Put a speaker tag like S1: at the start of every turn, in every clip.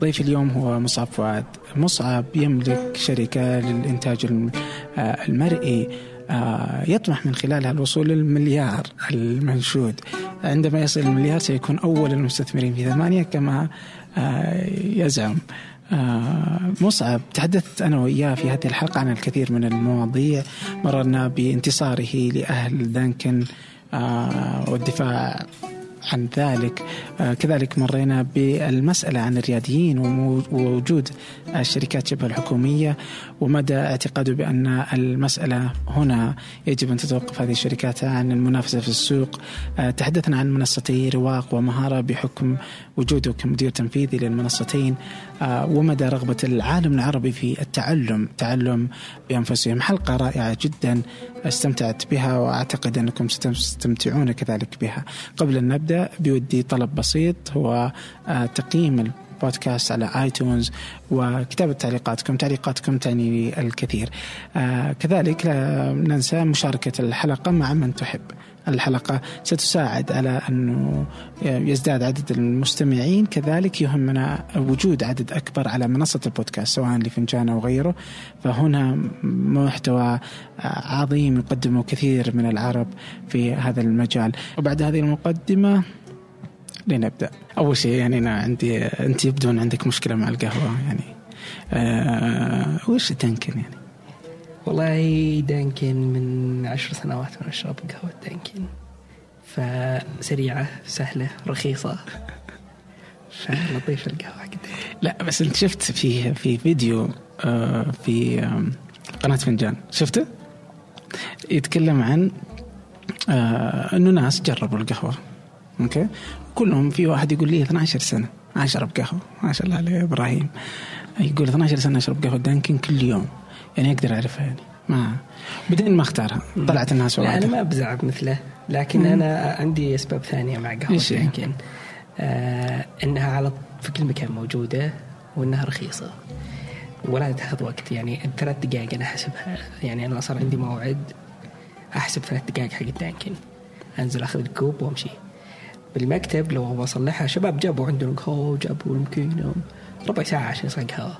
S1: ضيف اليوم هو مصعب فؤاد. مصعب يملك شركة للإنتاج المرئي آه، يطمح من خلالها الوصول للمليار المنشود. عندما يصل المليار سيكون أول المستثمرين في ثمانية كما آه، يزعم. آه، مصعب تحدثت أنا وإياه في هذه الحلقة عن الكثير من المواضيع. مررنا بانتصاره لأهل دانكن والدفاع. عن ذلك. آه، كذلك مرينا بالمسألة عن الرياديين ووجود الشركات شبه الحكومية ومدى اعتقاده بأن المسألة هنا يجب أن تتوقف هذه الشركات عن المنافسة في السوق. آه، تحدثنا عن منصتي رواق ومهارة بحكم وجوده كمدير تنفيذي للمنصتين. آه، ومدى رغبة العالم العربي في التعلم تعلم بأنفسهم. حلقة رائعة جدا. استمتعت بها وأعتقد أنكم ستستمتعون كذلك بها. قبل أن نبدأ بودي طلب بسيط هو آه، تقييم البودكاست على آيتونز وكتابة تعليقاتكم. تعليقاتكم تعني الكثير. آه كذلك لا ننسى مشاركة الحلقة مع من تحب. الحلقة ستساعد على أنه يزداد عدد المستمعين. كذلك يهمنا وجود عدد أكبر على منصة البودكاست سواء لفنجان أو غيره. فهنا محتوى عظيم يقدمه كثير من العرب في هذا المجال. وبعد هذه المقدمة لنبدأ. أول شيء يعني أنا عندي أنت يبدو أن عندك مشكلة مع القهوة يعني أه وش تنكن يعني؟
S2: والله دانكن من عشر سنوات وأنا أشرب قهوة دانكن. فسريعة سهلة رخيصة. فلطيفة القهوة حق
S1: لا بس انت شفت في في فيديو آه، في قناة فنجان. شفته؟ يتكلم عن آه، انه ناس جربوا القهوة. أوكي؟ كلهم في واحد يقول لي 12 سنة أشرب قهوة. ما شاء الله عليه إبراهيم. يقول 12 سنة أشرب قهوة دانكن كل يوم. يعني أقدر أعرفها يعني. ما بعدين ما أختارها. طلعت الناس
S2: لا أنا ما بزعق مثله لكن مم. أنا عندي أسباب ثانية مع قهوة يمكن. آه إنها على في كل مكان موجودة وإنها رخيصة. ولا تاخذ وقت. يعني ثلاث دقائق أنا أحسبها. يعني أنا صار عندي موعد أحسب ثلاث دقائق حق الدانكن أنزل أخذ الكوب وأمشي. بالمكتب لو بصلحها شباب جابوا عندهم قهوة وجابوا يمكن ربع ساعة عشان يصير قهوة.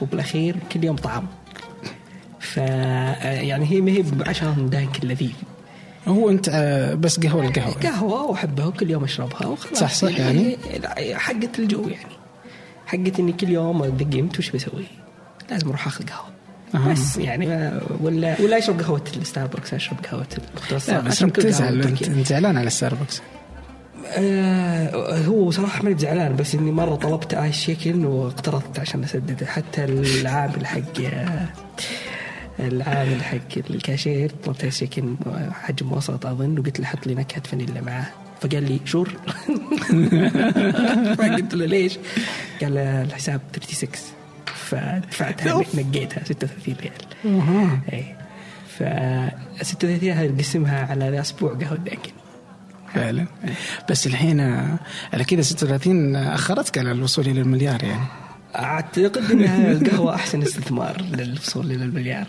S2: وبالأخير كل يوم طعام. ف يعني هي ما هي عشان دانك اللذيذ.
S1: هو أنت آه، بس قهوة القهوه
S2: قهوة وأحبها وكل يوم أشربها وخلاص.
S1: صح صح يعني؟
S2: حقت الجو يعني. حقت إني كل يوم قمت وش بسوي؟ لازم أروح أخذ قهوة. أه. بس يعني ولا ولا أشرب قهوة الستاربكس أشرب قهوة
S1: المختصر بس أنت تزعل أنت زعلان على الستاربكس
S2: آه هو صراحة ماني زعلان بس إني مرة طلبت ايس شيكن واقترضت عشان أسدده. حتى العامل حق العامل حق الكاشير طلبت chicken حجم وسط أظن وقلت له حط لي نكهة فانيلا معاه. فقال لي sure. فقلت له ليش؟ قال الحساب 36 فدفعتها نقيتها 36 ريال. إي. ف 36 هذه نقسمها على أسبوع قهوة دانكن
S1: فعلا. بس الحين على كذا 36 أخرتك على الوصول إلى المليار يعني.
S2: أعتقد إنها القهوة أحسن استثمار للوصول إلى المليار.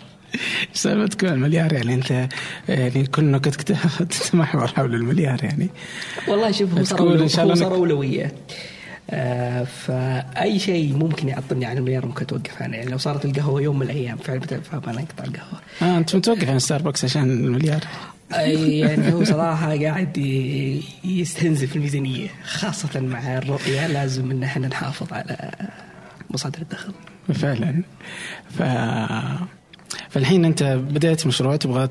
S1: سالفتك المليار يعني أنت يعني كل نكتك تتمحور حول المليار يعني.
S2: والله شوف هو صار صار أولوية. آه فأي شيء ممكن يعطلني عن المليار ممكن أتوقف عنه يعني لو صارت القهوة يوم من الأيام فعلا فانا انقطع القهوة.
S1: آه أنت متوقف عن ستاربكس عشان المليار؟
S2: أي يعني هو صراحة قاعد يستنزف الميزانية خاصة مع الرؤية لازم إن إحنا نحافظ على مصادر الدخل.
S1: فعلا. ف فالحين أنت بدأت مشروع تبغى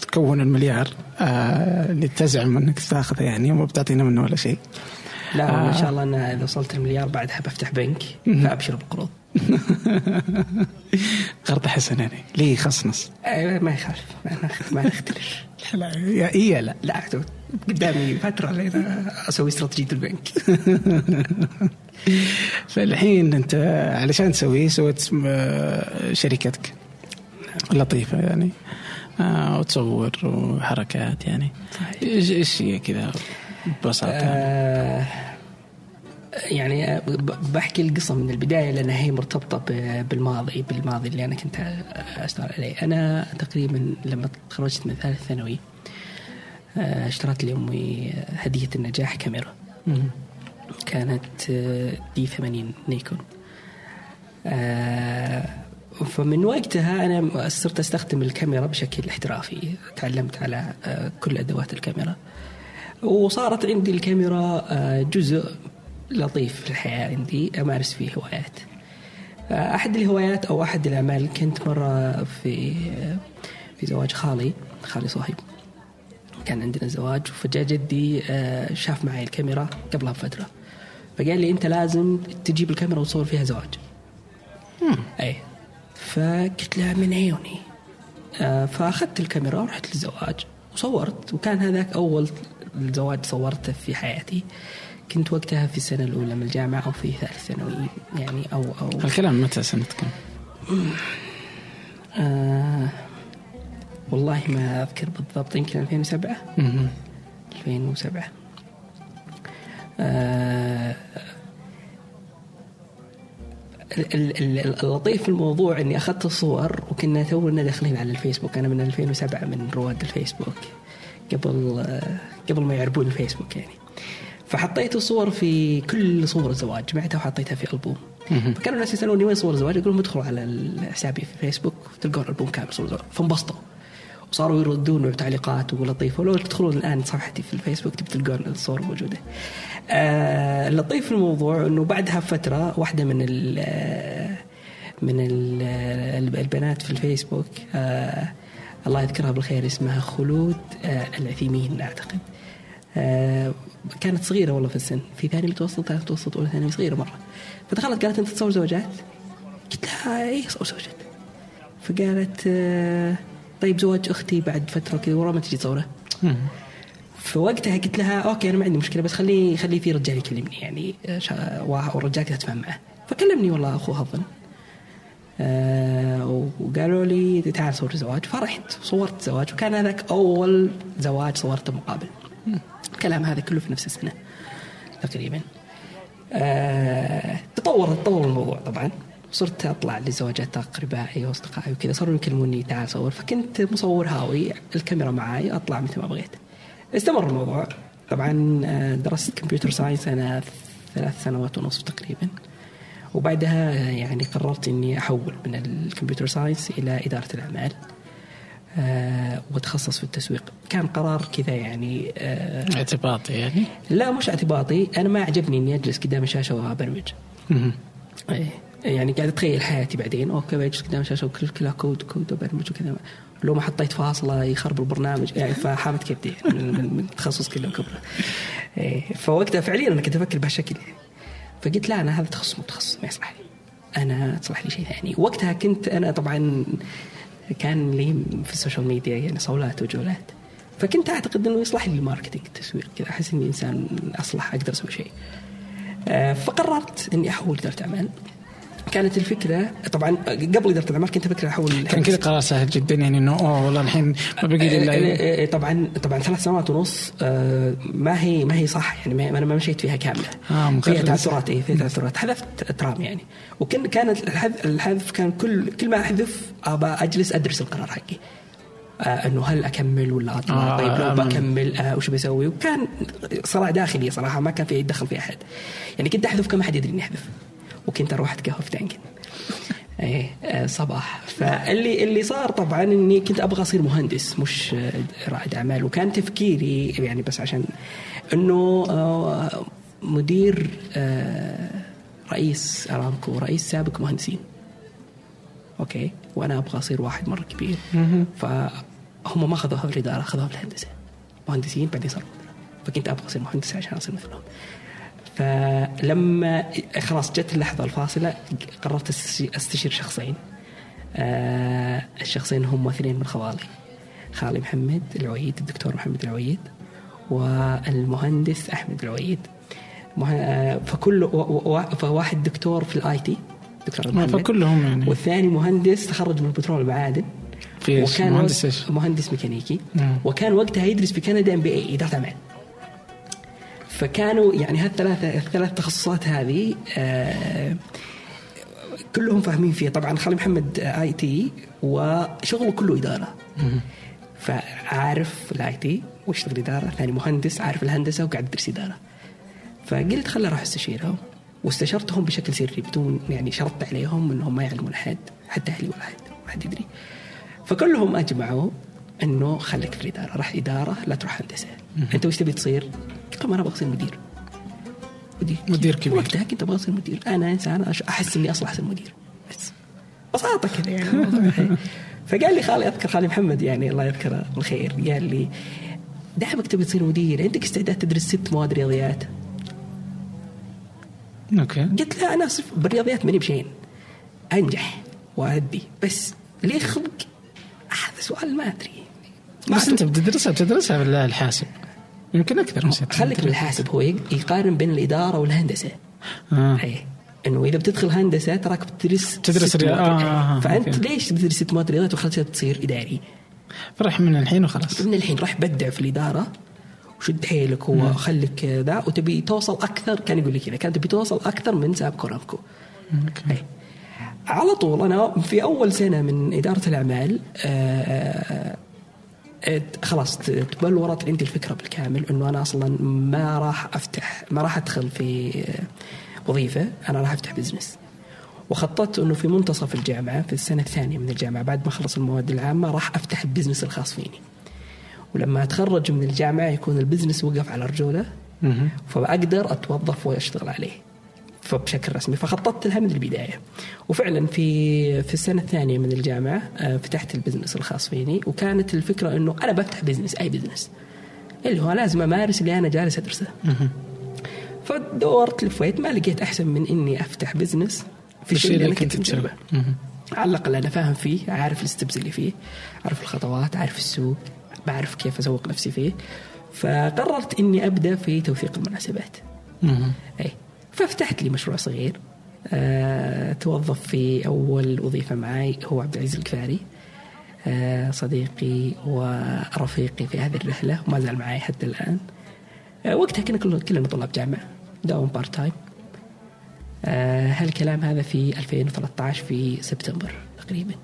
S1: تكون المليار آه اللي تزعم إنك تاخذه يعني وما بتعطينا منه ولا شيء.
S2: لا آه. إن شاء الله أنا إذا وصلت المليار بعدها بفتح بنك فأبشر بقروض.
S1: قرض حسن يعني ليه خصنص؟
S2: آه ما يخالف. ما نختلف.
S1: لا يا إيه لا؟
S2: لا قدامي فترة لين أسوي استراتيجية البنك.
S1: فالحين أنت علشان تسويه سويت آه، شركتك. لطيفة يعني. آه وتصور وحركات يعني. إيش إيش هي كذا ببساطة؟
S2: آه يعني بحكي القصة من البداية لأنها هي مرتبطة بالماضي بالماضي اللي أنا كنت أشتغل عليه. أنا تقريبا لما تخرجت من ثالث ثانوي آه، اشترت لي أمي هدية النجاح كاميرا. كانت دي 80 نيكون. فمن وقتها أنا صرت أستخدم الكاميرا بشكل احترافي. تعلمت على كل أدوات الكاميرا. وصارت عندي الكاميرا جزء لطيف في الحياة عندي أمارس فيه هوايات. أحد الهوايات أو أحد الأعمال كنت مرة في في زواج خالي خالي صهيب كان عندنا زواج وفجأة جدي آه، شاف معي الكاميرا قبلها بفترة. فقال لي أنت لازم تجيب الكاميرا وتصور فيها زواج. اي فقلت له من عيوني. آه، فأخذت الكاميرا ورحت للزواج وصورت وكان هذاك أول زواج صورته في حياتي. كنت وقتها في السنة الأولى من الجامعة أو في ثالث ثانوي يعني أو أو
S1: الكلام متى سنة كم؟
S2: آه والله ما أذكر بالضبط يمكن 2007 2007 آه اللطيف في الموضوع إني أخذت الصور وكنا تونا داخلين على الفيسبوك. أنا من 2007 من رواد الفيسبوك قبل قبل ما يعربون الفيسبوك يعني. فحطيت الصور في كل صور الزواج جمعتها وحطيتها في ألبوم. فكانوا الناس يسألوني وين صور الزواج؟ أقول لهم ادخلوا على حسابي في فيسبوك تلقون ألبوم كامل صور الزواج. فانبسطوا. وصاروا يردون تعليقات ولطيفة. ولو تدخلون الآن صفحتي في الفيسبوك تلقون الصور موجودة. آه اللطيف في الموضوع إنه بعدها بفتره واحدة من ال من ال البنات في الفيسبوك آه الله يذكرها بالخير اسمها خلود آه العثيمين أعتقد. آه كانت صغيرة والله في السن في ثاني متوسط ثالث متوسط أولى ثانوي صغيرة مرة فدخلت قالت أنت تصور زواجات؟ قلت لها اي اصور زواجات فقالت آه طيب زواج أختي بعد فترة كذا ورا ما تجي تصوره فوقتها قلت لها أوكي أنا ما عندي مشكلة بس خلي خلي في رجال يكلمني يعني والرجال كذا اتفاهم معه فكلمني والله اخوها اظن آه وقالوا لي تعال صور زواج. فرحت صورت زواج وكان هذاك أول زواج صورته مقابل. الكلام هذا كله في نفس السنة تقريبا. آه تطور تطور الموضوع طبعا. صرت أطلع لزواجات أقربائي وأصدقائي وكذا صاروا يكلموني تعال صور. فكنت مصور هاوي الكاميرا معاي أطلع مثل ما بغيت. استمر الموضوع. طبعا آه، درست computer science أنا ثلاث سنوات ونصف تقريبا. وبعدها يعني قررت إني أحول من ال computer science إلى إدارة الأعمال. آه وتخصص في التسويق. كان قرار كذا يعني
S1: آه اعتباطي يعني؟
S2: لا مش اعتباطي. أنا ما عجبني إني أجلس قدام الشاشه وأبرمج. إيه يعني قاعد أتخيل حياتي بعدين. okay بجلس قدام الشاشه كلها code code وبرمج وكذا. لو ما حطيت فاصلة يخرب البرنامج. يعني فحامت كبدي من التخصص كله كبره. إيه فوقتها فعليا أنا كنت أفكر بهالشكل. يعني فقلت لا أنا هذا تخصص مو تخصص ما يصلح لي. أنا تصلح لي شيء ثاني. وقتها كنت أنا طبعا كان لي في السوشيال ميديا يعني صولات وجولات. فكنت أعتقد إنه يصلح لي ال marketing التسويق كذا. أحس إني إنسان أصلح أقدر أسوي شيء. آه، فقررت إني أحول إدارة أعمال. كانت الفكرة طبعا قبل إدارة الأعمال كنت أفكر أحول
S1: كان كذا قرار سهل جدا يعني إنه أوه والله الحين ما بقي إلا
S2: إيه، إيه، إيه، طبعا طبعا ثلاث سنوات ونص آه، ما هي ما هي صح يعني ما أنا ما مشيت فيها كاملة.
S1: آه
S2: فيها تعثرات اي فيها تعثرات. حذفت term يعني. وكان كانت الحذف كان كل كل ما أحذف أبى أجلس أدرس القرار حقي. آه إنه هل أكمل ولا أطلع؟ آه طيب لو بكمل آه وش بسوي؟ وكان صراع داخلي صراحة ما كان في يتدخل في أحد. يعني كنت أحذف كما حد يدري إني أحذف. وكنت أروح أتقهوى في دانكن. إيه آه، صباح. فاللي اللي صار طبعا إني كنت أبغى أصير مهندس مش رائد أعمال. وكان تفكيري يعني بس عشان إنه آه، مدير آه، رئيس أرامكو رئيس سابق مهندسين. أوكي؟ وأنا أبغى أصير واحد مرة كبير. فهم ما اخذوها في الإدارة اخذوها في الهندسة. مهندسين بعدين صاروا فكنت أبغى أصير مهندس عشان أصير مثلهم. فلما خلاص جت اللحظة الفاصلة قررت أستشير شخصين. آه الشخصين هم اثنين من خوالي خالي محمد العويد الدكتور محمد العويد والمهندس أحمد العويد. آه، فكل فواحد دكتور في ال IT
S1: دكتور محمد. فكلهم يعني.
S2: والثاني مهندس تخرج من البترول والمعادن
S1: وكان مهندس
S2: مهندس ميكانيكي. مم. وكان وقتها يدرس في كندا MBA إدارة أعمال. فكانوا يعني هالثلاثة الثلاث تخصصات هذه آه كلهم فاهمين فيها. طبعا خالي محمد IT وشغله كله إدارة. فعارف ال IT ويشتغل إدارة ثاني مهندس عارف الهندسة وقاعد يدرس إدارة. فقلت خلي أروح استشيرهم واستشرتهم بشكل سري بدون يعني شرطت عليهم إنهم ما يعلمون أحد حتى أهلي ولا احد ما حد يدري. فكلهم أجمعوا إنه خليك في الإدارة راح إدارة لا تروح هندسة. أنت وش تبي تصير؟ قلت أنا اصير مدير.
S1: مدير مدير كبير.
S2: وقتها كنت أبغى اصير مدير. أنا إنسان أحس إني أصلح اصير مدير. بس. بساطة كذا يعني فقال لي خالي أذكر خالي محمد يعني الله يذكره بالخير قال لي دعمك تبي تصير مدير عندك استعداد تدرس ست مواد رياضيات؟
S1: أوكي.
S2: قلت لا أنا بالرياضيات ماني بشين. أنجح وأدي. بس ليه خلق هذا سؤال ما أدري.
S1: بس أنت بتدرسها بتدرسها بالله الحاسب. يمكن أكثر من ست
S2: خليك بالحاسب هو يقارن بين الإدارة والهندسة
S1: آه.
S2: إيه إنه إذا بتدخل هندسة تراك بتدرس
S1: تدرس
S2: ست
S1: رياض-
S2: مواد.
S1: آه، آه، آه،
S2: فأنت
S1: أوكي.
S2: ليش تدرس ست مواد رياضيات وخلتها تصير إداري؟
S1: فرح من الحين وخلاص
S2: من الحين راح بدع في الإدارة وشد حيلك وخليك ذا وتبي توصل أكثر كان يقول لي كذا كان تبي توصل أكثر من ساب كورامكو
S1: أوكي
S2: إيه. على طول أنا في أول سنة من إدارة الأعمال آه، آه، خلاص تبلورت عندي الفكرة بالكامل إنه أنا أصلا ما راح أفتح ما راح أدخل في آه، وظيفة أنا راح أفتح business وخططت إنه في منتصف الجامعة في السنة الثانية من الجامعة بعد ما أخلص المواد العامة راح أفتح ال business الخاص فيني. ولما أتخرج من الجامعة يكون ال business وقف على رجوله. فاقدر أتوظف وأشتغل عليه. فبشكل رسمي. فخططت لها من البداية. وفعلا في في السنة الثانية من الجامعة آه، فتحت ال business الخاص فيني. وكانت الفكرة إنه أنا بفتح business أي business. اللي هو لازم أمارس اللي أنا جالس
S1: أدرسه.
S2: فدورت لفيت ما لقيت أحسن من إني أفتح business في الشيء اللي أنا كنت مجربه. على الأقل أنا فاهم فيه عارف ال steps اللي فيه عارف الخطوات عارف السوق بعرف كيف أسوق نفسي فيه. فقررت إني أبدأ في توثيق المناسبات. اي ففتحت لي مشروع صغير أه توظف في أول وظيفة معي هو عبد العزيز الكفاري أه صديقي ورفيقي في هذه الرحلة وما زال معي حتى الآن أه وقتها كنا كل- كلنا طلاب جامعة داوم part time أه هالكلام هذا في 2013 في سبتمبر تقريبا.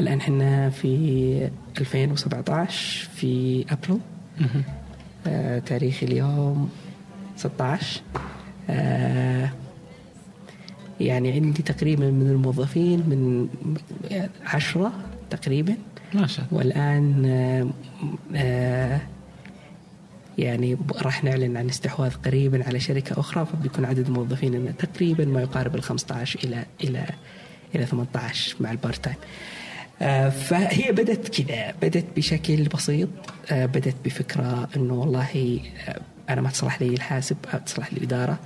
S2: الآن إحنا في 2017 في أبريل
S1: مهم.
S2: آه، تاريخ اليوم 16 آه، يعني عندي تقريبا من الموظفين من عشرة تقريبا.
S1: ما شاء الله.
S2: والآن آه، آه، يعني راح نعلن عن استحواذ قريبا على شركة أخرى فبيكون عدد الموظفين إنه تقريبا ما يقارب ال 15 إلى إلى إلى 18 مع ال part time. آه، فهي بدت كذا بدت بشكل بسيط. بدت بفكرة أنه والله أنا ما تصلح لي الحاسب آه، تصلح لي الإدارة.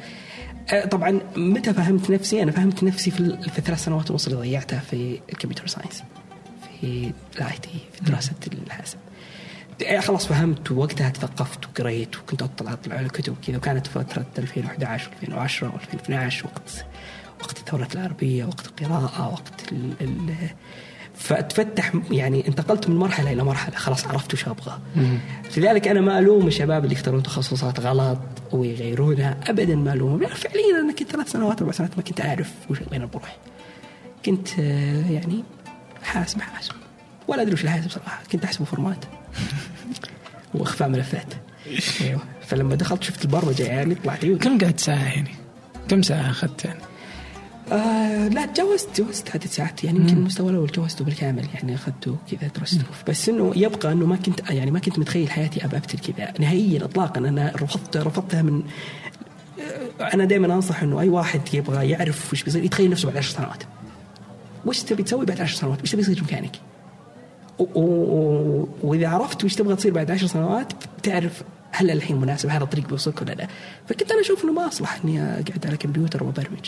S2: آه، طبعا متى فهمت نفسي؟ أنا فهمت نفسي في, ال- في الثلاث سنوات ونص اللي ضيعتها في ال computer science في ال IT في دراسة الحاسب. آه، خلاص فهمت ووقتها تثقفت وقريت وكنت أطلع أطلع على كتب كذا وكانت فترة 2011 و2010 و2012 وقت وقت الثورة العربية وقت القراءة وقت ال ال فتفتح يعني انتقلت من مرحلة إلى مرحلة. خلاص عرفت وش أبغى. لذلك أنا ما ألوم الشباب اللي يختارون تخصصات غلط ويغيرونها. أبدا ما ألومهم. يعني فعليا أنا كنت ثلاث سنوات أربع سنوات ما كنت أعرف وش وين بروح كنت آه، يعني حاسب حاسب. ولا أدري وش الحاسب صراحة. كنت أحسبه فورمات. وأخفاء ملفات. أيوه. فلما دخلت شفت البرمجة يعني طلعت عيون
S1: كم قعدت ساعة يعني؟ كم ساعة أخذت يعني؟
S2: آه لا تجاوزت تجاوزت عدد ساعات يعني يمكن المستوى الأول تجاوزته بالكامل يعني اخذته كذا درسته بس إنه يبقى إنه ما كنت يعني ما كنت متخيل حياتي ابى أبتل كذا. نهائيا اطلاقا أنا رفضت رفضتها من آه، أنا دائما أنصح إنه أي واحد يبغى يعرف وش بيصير يتخيل نفسه بعد عشر سنوات. وش تبي تسوي بعد عشر سنوات؟ وش تبي يصير مكانك و- و- وإذا عرفت وش تبغى تصير بعد عشر سنوات بتعرف هل الحين مناسب هذا الطريق بيوصلك ولا لا. فكنت أنا أشوف إنه ما أصلح إني أقعد على كمبيوتر وأبرمج.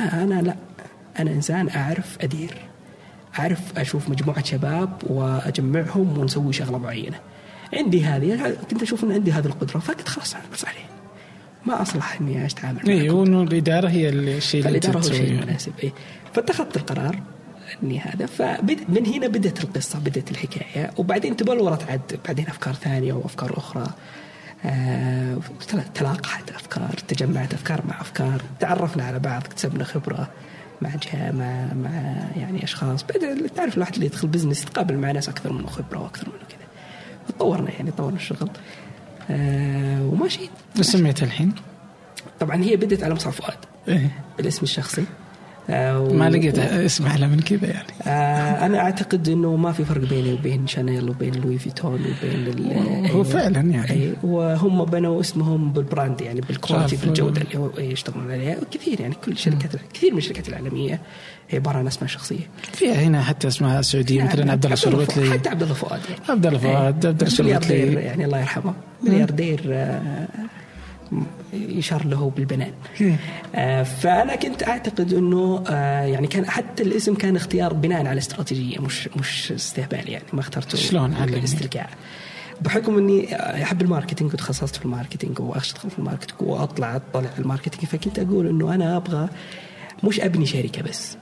S2: أنا لا. أنا إنسان أعرف أدير أعرف أشوف مجموعة شباب وأجمعهم ونسوي شغلة معينة. عندي هذه كنت أشوف إن عندي هذه القدرة فقلت خلاص أنا بس عليه ما أصلح إني أتعامل مع
S1: اي وإنه الإدارة هي الشيء اللي
S2: فالإدارة هو الشيء المناسب إيه. فاتخذت القرار إني هذا فمن هنا بدت القصة بدت الحكاية وبعدين تبلورت عاد بعدين أفكار ثانية وأفكار أخرى. آه تلاقحت أفكار تجمعت أفكار مع أفكار تعرفنا على بعض اكتسبنا خبرة مع جهة مع مع يعني أشخاص. بعد تعرف الواحد اللي يدخل بزنس يتقابل مع ناس أكثر منه خبرة وأكثر منه كذا. تطورنا يعني طورنا الشغل. آه وماشي.
S1: سميتها الحين؟
S2: طبعا هي بدت على مصعب فؤاد. إيه؟ بالاسم الشخصي.
S1: آه، و... ما لقيت اسم أحلى من كذا يعني.
S2: آه أنا أعتقد إنه ما في فرق بيني وبين شانيل وبين لوي فيتون وبين
S1: هو فعلا يعني.
S2: أي وهم بنوا اسمهم بال brand يعني بال quality بالجودة اللي هو يشتغلون عليها. كثير يعني كل الشركات كثير من الشركات العالمية هي عبارة عن أسماء شخصية.
S1: فيها هنا حتى أسماء سعودية يعني مثلا عبد الله الشروتلي
S2: حتى عبد الله فؤاد
S1: يعني عبد الله فؤاد عبد الله
S2: الشروتلي يعني الله يرحمه. ملياردير آه يشار له بالبنان. آه فأنا كنت أعتقد إنه آه يعني كان حتى الاسم كان اختيار بناء على استراتيجية مش مش استهبال يعني ما اخترته
S1: شلون
S2: استهبال بحكم إني أحب ال marketing وتخصصت في ال marketing وأشتغل في ال marketing وأطلع أطلع على ال marketing فكنت أقول إنه أنا أبغى مش أبني شركة بس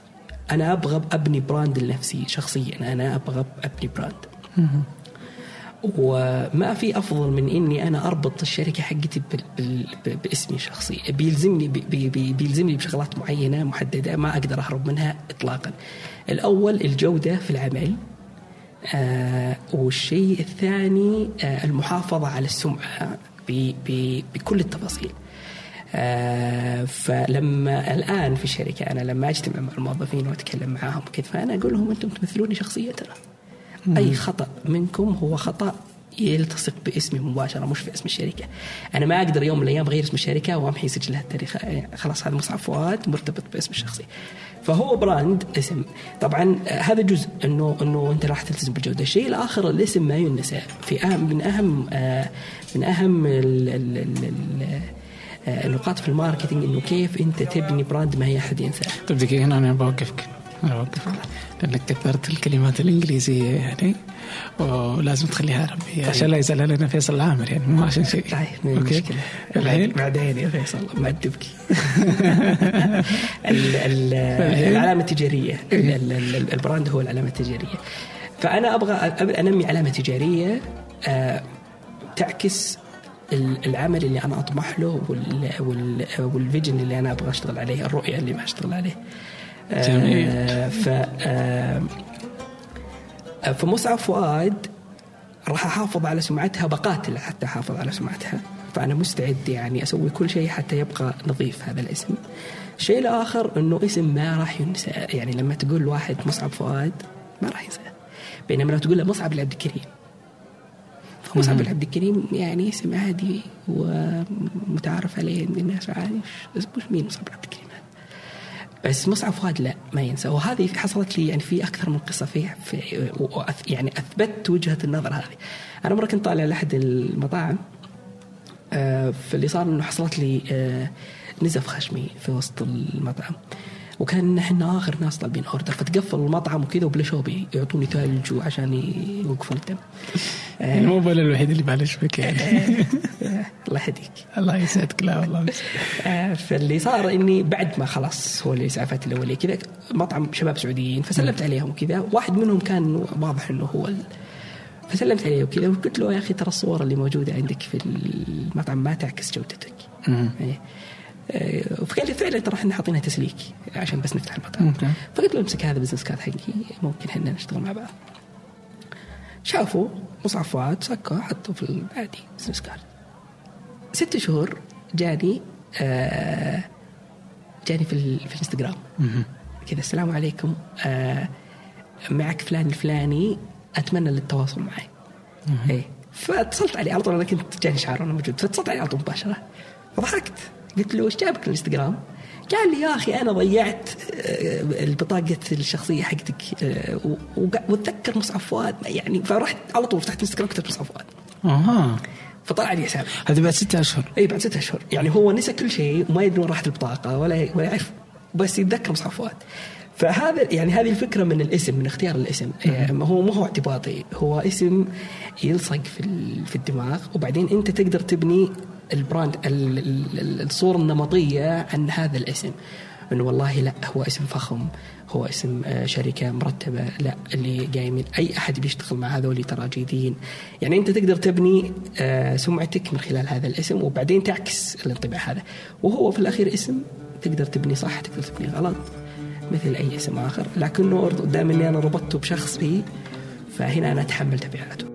S2: أنا أبغى أبني brand لنفسي شخصيا أنا أبغى أبني brand. وما في أفضل من إني أنا أربط الشركة حقتي باسمي الشخصي بيلزمني بي بي بيلزمني بشغلات معينة محددة ما أقدر أهرب منها اطلاقا. الأول الجودة في العمل آه والشيء الثاني آه المحافظة على السمعة بكل التفاصيل. آه فلما الآن في الشركة أنا لما أجتمع مع الموظفين وأتكلم معاهم كذا فأنا أقول لهم أنتم تمثلوني شخصيه ترى. أي خطأ منكم هو خطأ يلتصق باسمي مباشرة مش في اسم الشركة. أنا ما أقدر يوم من الأيام أغير اسم الشركة وامحي سجلها التاريخ. خلاص هذا مصعب فؤاد مرتبط باسم الشخصي. فهو براند اسم. طبعا هذا جزء إنه إنه أنت راح تلتزم بالجودة، الشيء الآخر الاسم ما ينسى. في أهم من أهم آه، من أهم آه، النقاط في ال marketing إنه كيف أنت تبني brand ما هي أحد ينساه.
S1: طيب دقيقة هنا أنا بوقفك. بوقفك. لانك كثرت الكلمات الإنجليزية يعني ولازم تخليها عربية طيب. عشان لا يزعل علينا فيصل العامر يعني مو عشان شيء.
S2: طيب okay. الحين بعدين؟ يا فيصل ما تبكي العلامة التجارية. ال brand هو العلامة التجارية. فأنا أبغى أنمي علامة تجارية آه، تعكس العمل اللي أنا أطمح له والفيجن اللي أنا أبغى أشتغل عليه الرؤية اللي ما أشتغل عليه. جميل. آه ف آه فمصعب فؤاد راح أحافظ على سمعتها بقاتل حتى أحافظ على سمعتها. فأنا مستعد يعني أسوي كل شيء حتى يبقى نظيف هذا الاسم. الشيء الآخر إنه اسم ما راح ينسى. يعني لما تقول واحد مصعب فؤاد ما راح ينسى. بينما لو تقول له مصعب العبد الكريم. مصعب العبد الكريم يعني اسم عادي ومتعارف عليه عند الناس عادي. مش مين مصعب العبد الكريم؟ بس مصعب فؤاد لا ما ينسى وهذه حصلت لي يعني في أكثر من قصة فيه في يعني اثبت وجهة النظر هذه. أنا مرة كنت طالع لأحد المطاعم آه، فاللي صار إنه حصلت لي آه، نزف خشمي في وسط المطعم. وكان إحنا آخر ناس طالبين أوردر فتقفل المطعم وكذا وبلا شوبي يعطوني ثلج عشان يوقفون الدم
S1: يعني مو بلا الوحيد اللي معلش بك يعني
S2: الله يهديك.
S1: الله يسعدك. لا والله.
S2: آه، فاللي صار إني بعد ما خلص هو الاسعافات الأولية كذا مطعم شباب سعوديين فسلمت عليهم وكذا واحد منهم كان واضح إنه هو فسلمت عليه وكذا وقلت له يا أخي ترى الصور اللي موجودة عندك في المطعم ما تعكس جودتك. آه، فقال لي فعلا ترى إحنا حاطينها تسليك عشان بس نفتح المطعم. فقلت له امسك هذا business card حقي ممكن إحنا نشتغل مع بعض. شافوا مصعب فؤاد سكوا حطوا في البادي business card ست شهور جاني آه جاني في, في الانستغرام. كذا السلام عليكم آه معك فلان الفلاني أتمنى التواصل معي. إيه. فاتصلت عليه على طول أنا كنت جاني شعار وأنا موجود. فاتصلت عليه على طول مباشرة. فضحكت. قلت له إيش جابك الانستغرام؟ قال لي يا أخي أنا ضيعت آه، البطاقة الشخصية حقتك آه، واتذكر مصعب فؤاد يعني. فرحت على طول فتحت انستغرام كتبت مصعب فؤاد.
S1: أها.
S2: فطلع لي حساب.
S1: هذا بعد ستة أشهر.
S2: اي بعد ستة أشهر. يعني هو نسى كل شيء وما يدري وين راحت البطاقة ولا ولا يعرف. بس يتذكر مصعب فؤاد. فهذا يعني هذه الفكرة من الاسم من اختيار الاسم. يعني هو ما هو اعتباطي. هو اسم يلصق في في الدماغ. وبعدين أنت تقدر تبني ال brand الصورة النمطية عن هذا الاسم. انه والله لا هو اسم فخم. هو اسم آه، شركة مرتبة لا اللي جاي أي أحد بيشتغل مع هذول ترى جيدين يعني أنت تقدر تبني آه، سمعتك من خلال هذا الاسم وبعدين تعكس الانطباع هذا. وهو في الأخير اسم تقدر تبني صح تقدر تبني غلط مثل أي اسم آخر. لكنه دائما إني أنا ربطته بشخص بي فهنا أنا اتحمل تبعاته.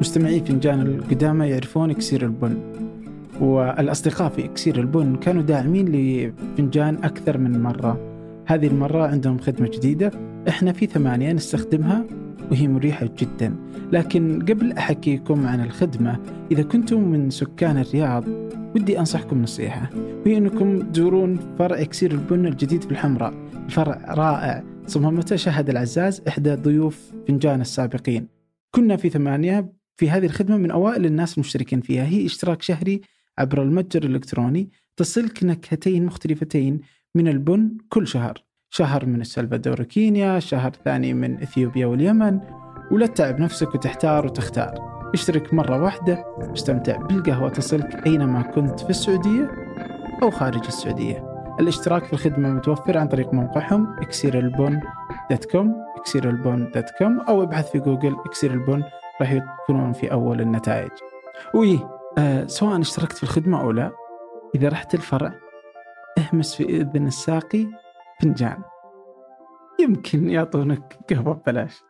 S1: مستمعي فنجان القدامى يعرفون إكسير البن. والأصدقاء في إكسير البن كانوا داعمين لفنجان أكثر من مرة. هذه المرة عندهم خدمة جديدة إحنا في ثمانية نستخدمها وهي مريحة جدا. لكن قبل أحكيكم عن الخدمة إذا كنتم من سكان الرياض ودي أنصحكم نصيحة. وهي أنكم تزورون فرع إكسير البن الجديد في الحمراء. فرع رائع صممته شهد العزاز إحدى ضيوف فنجان السابقين. كنا في ثمانية في هذه الخدمة من أوائل الناس المشتركين فيها. هي إشتراك شهري عبر المتجر الإلكتروني تصلك نكهتين مختلفتين من البن كل شهر. شهر من السلفادور كينيا شهر ثاني من إثيوبيا واليمن ولا تتعب نفسك وتحتار وتختار. اشترك مرة واحدة واستمتع بالقهوة تصلك أينما كنت في السعودية أو خارج السعودية. الاشتراك في الخدمة متوفر عن طريق موقعهم اكسير البن dot com اكسير البن dot com أو ابحث في جوجل اكسير البن راح يكونون في أول النتائج. وي آه سواء اشتركت في الخدمة أو لا إذا رحت الفرع اهمس في إذن الساقي فنجان. يمكن يعطونك قهوة ببلاش.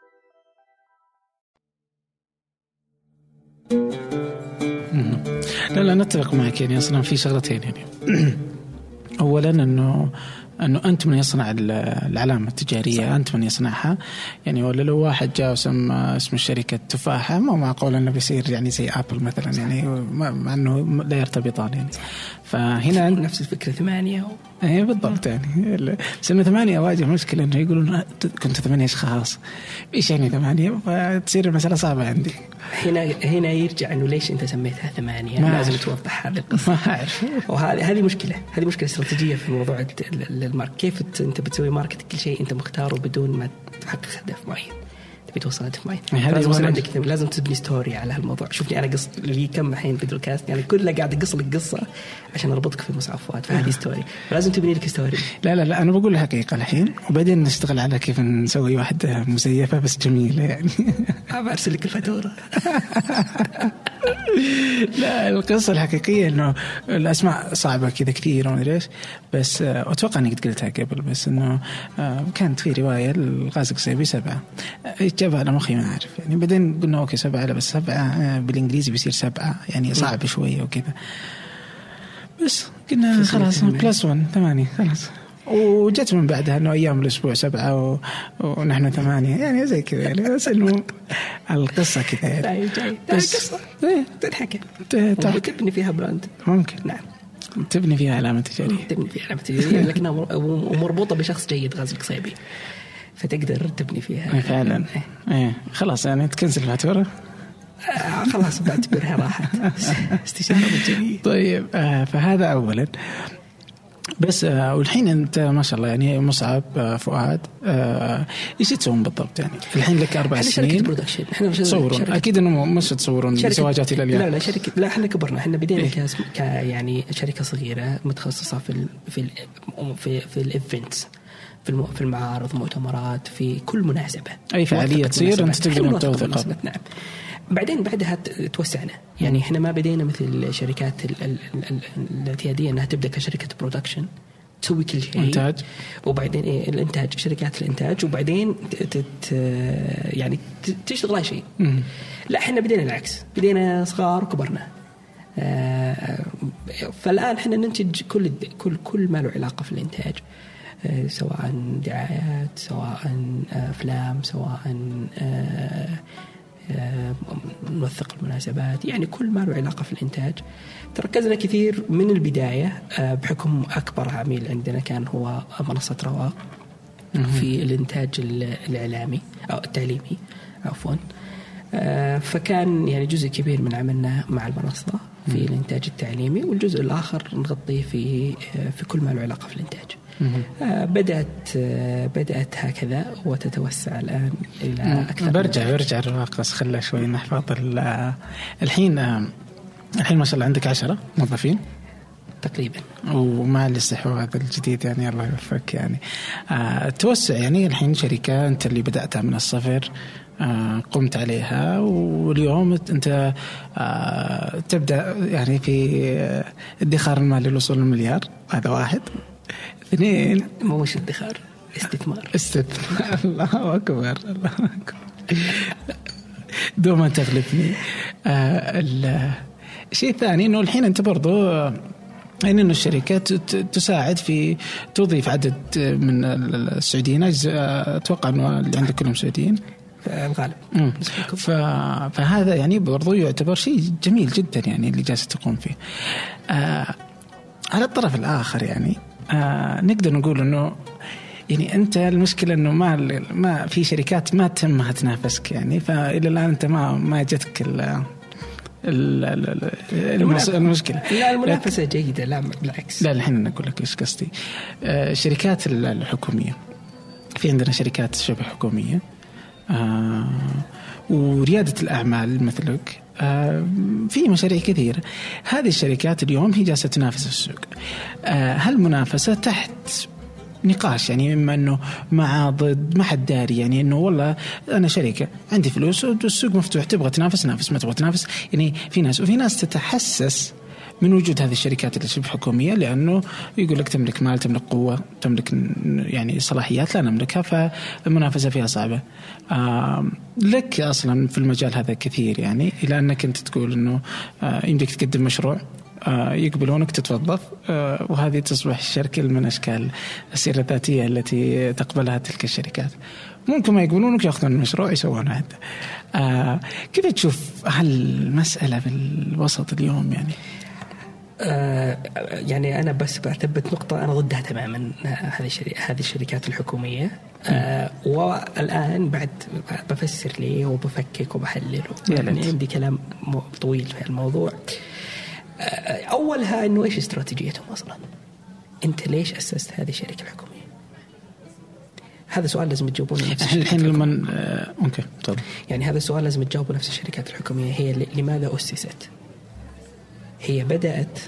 S1: لا لا نتفق معك يعني أصلا في شغلتين يعني. اولا أنه أنه أنت من يصنع العلامة التجارية صح. أنت من يصنعها. يعني ولا لو واحد جاء وسمى اسم الشركة تفاحة مو معقول إنه بيصير يعني زي ابل مثلا صح. يعني مع إنه لا يرتبطان يعني. فهنا
S2: نفس الفكرة ثمانية و...
S1: اي بالضبط يعني. بس إنه ثمانية واجه مشكلة إنه يقولون كنت ثمانية أشخاص. إيش يعني ثمانية؟ فتصير المساله صعبة عندي.
S2: هنا هنا يرجع إنه ليش أنت سميتها ثمانية؟ ما لازم توضح هذه القصة.
S1: ما أعرف.
S2: وهذه هذه مشكلة هذه مشكلة استراتيجية في موضوع ال market كيف انت بتسوي market كل شيء انت مختاره بدون ما تحقق هدف معين؟ تبي توصل هدف معين؟ لازم عندك لازم تبني story على هالموضوع. شوفني أنا قص لي كم الحين بودكاست يعني كله قاعد أقص لك قصة عشان أربطك في المصعفات فهذه story لازم تبني لك story
S1: لا لا لا أنا بقول الحقيقة الحين وبعدين نشتغل على كيف نسوي واحدة مزيفة بس جميلة يعني.
S2: برسل لك الفاتورة.
S1: لا القصة الحقيقية إنه الأسماء صعبة كذا كثير وما إيش. بس أتوقع إني قد قلتها قبل بس إنه آه، كانت في رواية الغازق سيبي سبعة. جابها على مخي ما أعرف. يعني بعدين قلنا أوكي سبعة لا بس سبعة آه، بالإنجليزي بيصير سبعة. يعني صعب شوية وكذا. بس قلنا خلاص بلس 1 ثمانية خلاص. وجت من بعدها إنه أيام الأسبوع سبعة و... ونحن ثمانية. يعني زي كذا يعني بس إنه القصة كذا
S2: يعني. طيب بس قصه إيه. تنحكى تبني فيها براند.
S1: ممكن.
S2: نعم.
S1: تبني فيها علامة تجارية.
S2: تبني فيها علامة تجارية لكنها مربوطة بشخص جيد غازي القصيبي. فتقدر تبني فيها.
S1: إيه، فعلا. إيه, إيه. خلاص يعني تكنسل الفاتورة.
S2: آه خلاص بعتبرها راحت. استشارة مجانيه
S1: طيب آه فهذا اولا. بس آه والحين انت ما شاء الله يعني مصعب آه فؤاد آه إيش تسوون بالضبط يعني؟ الحين لك أربع سنين
S2: شركة production
S1: إحنا تصورون أكيد إنه مش تصورون زواجات إلى اليوم
S2: لا لا شركه لا إحنا كبرنا. إحنا بدينا إيه؟ ك يعني شركة صغيرة متخصصة في ال في ال في, في ال events في في المعارض مؤتمرات في كل مناسبة.
S1: أي فعالية تصير أنت تقدر توثق
S2: نعم. بعدين بعدها توسعنا. يعني إحنا ما بدينا مثل الشركات الاعتيادية إنها تبدأ كشركة برودكشن تسوي كل شيء.
S1: إنتاج.
S2: وبعدين إيه الإنتاج شركات الإنتاج وبعدين تت يعني تشتغل أي شيء. لا إحنا بدينا العكس. بدينا صغار وكبرنا آه، فالآن إحنا ننتج كل كل كل ما له علاقة في الإنتاج. آه، سواء دعايات سواء أفلام سواء آه، نوثق المناسبات. يعني كل ما له علاقة في الإنتاج. تركزنا كثير من البداية آه، بحكم أكبر عميل عندنا كان هو منصة رواق في الإنتاج الإعلامي أو التعليمي عفوا. آه، فكان يعني جزء كبير من عملنا مع المنصة في الإنتاج التعليمي والجزء الآخر نغطيه في آه، في كل ما له علاقة في الإنتاج. آه، بدأت آه، بدأت هكذا وتتوسع الآن إلى أكثر
S1: برجع برجع الرواق بس خلى شوي نحفظ الحين الحين ما شاء الله عندك عشرة موظفين؟
S2: تقريبا.
S1: ومع الاستحواذ الجديد يعني الله يوفقك يعني. آه توسع يعني الحين شركة أنت اللي بدأتها من الصفر آه قمت عليها. واليوم أنت آه تبدأ يعني في ادخار المال للوصول للمليار هذا واحد. اثنين.
S2: مو مش ادخار استثمار.
S1: استثمار. الله أكبر الله أكبر. دوما تغلبني. آه الشيء الثاني إنه الحين أنت برضو يعني إنه الشركات تساعد في توظيف عدد من السعوديين أتوقع إنه اللي عندك كلهم سعوديين.
S2: الغالب.
S1: فهذا يعني برضو يعتبر شيء جميل جدا يعني اللي جالس تقوم فيه. آه على الطرف الآخر يعني آه نقدر نقول إنه يعني أنت المشكلة إنه ما ما في شركات ما تهمها تنافسك يعني فإلى الآن أنت ما ما جتك المشكلة.
S2: لا المنافسة جيدة لا بالعكس.
S1: لا الحين أقول لك إيش قصدي. آه، الشركات الحكومية. في عندنا شركات شبه حكومية. آه وريادة الأعمال مثلك آه في مشاريع كثيرة. هذه الشركات اليوم هي جالسة تنافس السوق. آه هالمنافسه تحت نقاش؟ يعني إما إنه مع ضد ما حد داري يعني إنه والله أنا شركة عندي فلوس والسوق مفتوح تبغى تنافس نافس ما تبغى تنافس. يعني في ناس وفي ناس تتحسس من وجود هذه الشركات اللي شبه حكومية لأنه يقول لك تملك مال تملك قوة تملك يعني صلاحيات لا نملكها فالمنافسة فيها صعبة. لك أصلا في المجال هذا كثير يعني إلى أنك أنت تقول إنه آه، يمديك تقدم مشروع آه، يقبلونك تتوظف آه، وهذه تصبح شكل من أشكال السيرة الذاتية التي تقبلها تلك الشركات. ممكن ما يقبلونك يأخذون المشروع يسوونه حتى. كيف تشوف هالمسألة في الوسط اليوم يعني؟
S2: آه يعني أنا بس بعتبت نقطة أنا ضدها تماما هذه هذه الشركات الحكومية آه والآن بعد بفسر ليه وبفكك وبحلل يعني عندي كلام طويل في الموضوع آه أولها إنه إيش استراتيجيتهم أصلا؟ أنت ليش أسست هذه الشركة الحكومية؟ هذا سؤال لازم تجاوبونه
S1: نفس الحين لما آه أوكي تفضل
S2: يعني هذا السؤال لازم تجاوبه نفس الشركات الحكومية هي لماذا أسست؟ هي بدأت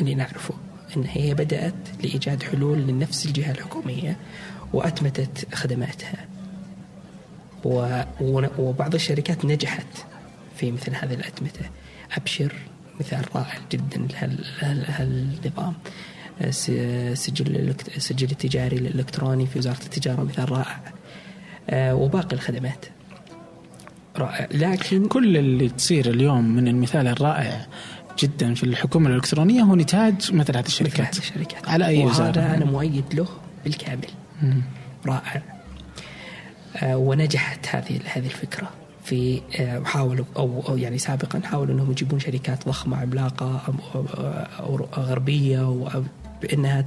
S2: اللي نعرفه إن هي بدأت لإيجاد حلول لنفس الجهة الحكومية وأتمتت خدماتها. وبعض الشركات نجحت في مثل هذه الأتمتة. أبشر مثال رائع جدا لهالنظام. السجل السجل التجاري الالكتروني في وزارة التجارة مثال رائع. آه، وباقي الخدمات. رائع. لكن
S1: كل اللي تصير اليوم من المثال الرائع جدا في الحكومة الإلكترونية هو نتاج مثل هذه الشركات. مثل هذه
S2: الشركات.
S1: على أي وزارة؟
S2: وهذا أنا مؤيد له بالكامل. مم. رائع. آه ونجحت هذه هذه الفكرة في آه حاولوا أو, أو يعني سابقا حاولوا إنهم يجيبون شركات ضخمة عملاقة أو, غربية بإنها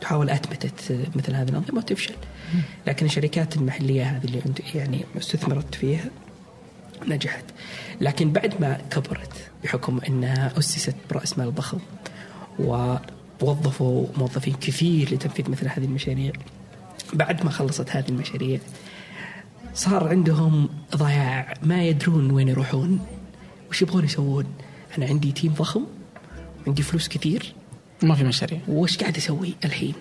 S2: تحاول أثبتت مثل هذه الأنظمة وتفشل. لكن الشركات المحلية هذه اللي يعني استثمرت فيها نجحت. لكن بعد ما كبرت بحكم أنها أسست برأس مال ضخم ووظفوا موظفين كثير لتنفيذ مثل هذه المشاريع بعد ما خلصت هذه المشاريع صار عندهم ضياع ما يدرون وين يروحون. وش يبغون يسوون؟ أنا عندي تيم ضخم عندي فلوس كثير.
S1: ما في مشاريع.
S2: وش قاعد أسوي الحين؟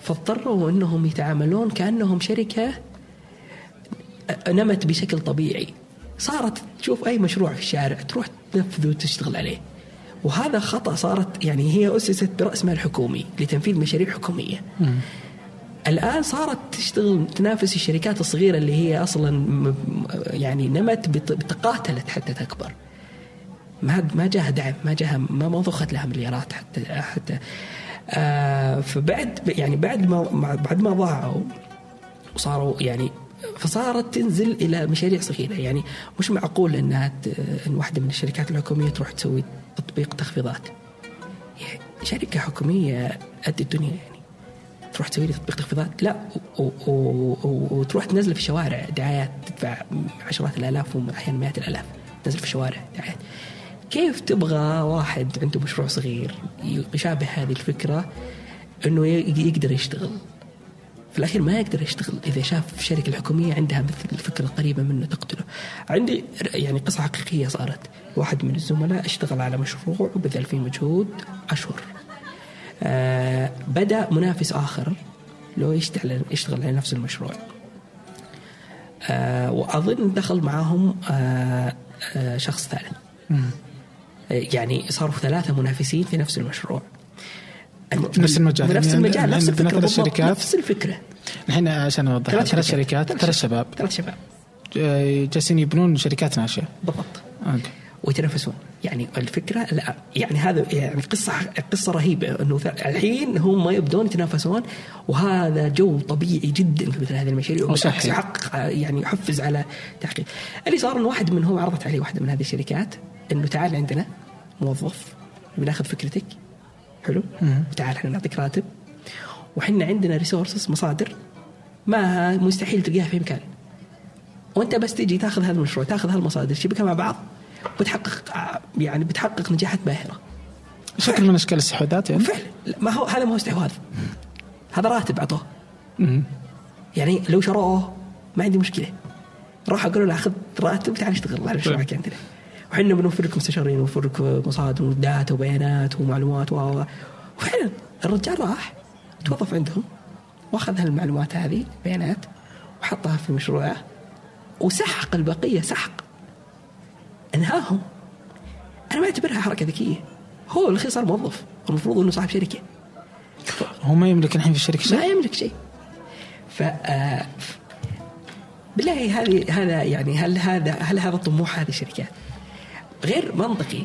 S2: فاضطروا إنهم يتعاملون كأنهم شركة نمت بشكل طبيعي. صارت تشوف أي مشروع في الشارع تروح تنفذه وتشتغل عليه. وهذا خطأ صارت يعني هي أسست براس مال حكومي لتنفيذ مشاريع حكومية. م. الآن صارت تشتغل تنافس الشركات الصغيرة اللي هي أصلا يعني نمت بتقاتلت حتى تكبر. ما ما جاها دعم ما جاها ما ما ضخت لها مليارات حتى حتى. آه فبعد يعني بعد ما بعد ما ضاعوا وصاروا يعني فصارت تنزل إلى مشاريع صغيره يعني مش معقول إنها إن واحدة من الشركات الحكومية تروح تسوي تطبيق تخفيضات. يعني شركة حكومية قد الدنيا يعني. تروح تسوي لي تطبيق تخفيضات؟ لا. وتروح تنزل في الشوارع دعايات تدفع عشرات الآلاف واحيانا مئات الآلاف. تنزل في الشوارع دعايات. كيف تبغى واحد عنده مشروع صغير يشابه هذه الفكرة إنه يقدر يشتغل؟ في الأخير ما يقدر يشتغل إذا شاف الشركة الحكومية عندها مثل الفكرة القريبه منه تقتله. عندي يعني قصة حقيقية صارت واحد من الزملاء اشتغل على مشروع وبذل فيه مجهود أشهر. آه بدأ منافس آخر لو يشتغل يشتغل على نفس المشروع. آه وأظن دخل معاهم آه آه شخص ثالث. يعني صاروا ثلاثة منافسين في نفس المشروع.
S1: نفس المجال.
S2: نفس يعني المجال نفس الفكرة الشركات نفس الفكرة.
S1: الحين عشان أوضح. ثلاث شركات. ثلاث شباب.
S2: ثلاث شباب.
S1: جالسين يبنون شركات ناشئة.
S2: بالضبط. okay. ويتنافسون. يعني الفكرة لا يعني هذا يعني قصة قصة رهيبة إنه الحين هم يبدون يتنافسون وهذا جو طبيعي جدا في مثل هذه المشاريع وبالعكس يحقق يعني يحفز على تحقيق. اللي صار إنه واحد منهم عرضت عليه واحدة من هذه الشركات إنه تعال عندنا موظف بناخذ فكرتك. حلو. تعال إحنا نعطيك راتب. وحنا عندنا ريسورسز مصادر ما مستحيل تلقاها في مكان وأنت بس تجي تاخذ هذا المشروع تاخذ هالمصادر تشبكها مع بعض بتحقق يعني بتحقق نجاحات باهرة.
S1: شكل من إشكال الاستحواذات يعني؟
S2: فعلا. ما هو هذا ما هو استحواذ. هذا راتب اعطوه يعني لو شروه ما عندي مشكلة. راح أقول له اخذ راتب تعال اشتغل على مشروعك عندنا. وحنا بنوفر لكم مستشارين ونوفر لكم مصادر وداتا وبيانات ومعلومات و وفعلا الرجال راح توظف عندهم واخذ هالمعلومات هذه بيانات وحطها في مشروعه وسحق البقية سحق. انهاهم. أنا ما أعتبرها حركة ذكية. هو الأخير صار موظف المفروض إنه صاحب شركة.
S1: هو ما يملك الحين في الشركة
S2: شيء؟ ما يملك شيء. ف آه، بالله هذه هذا يعني هل هذا هل هذا طموح هذه الشركات؟ غير منطقي.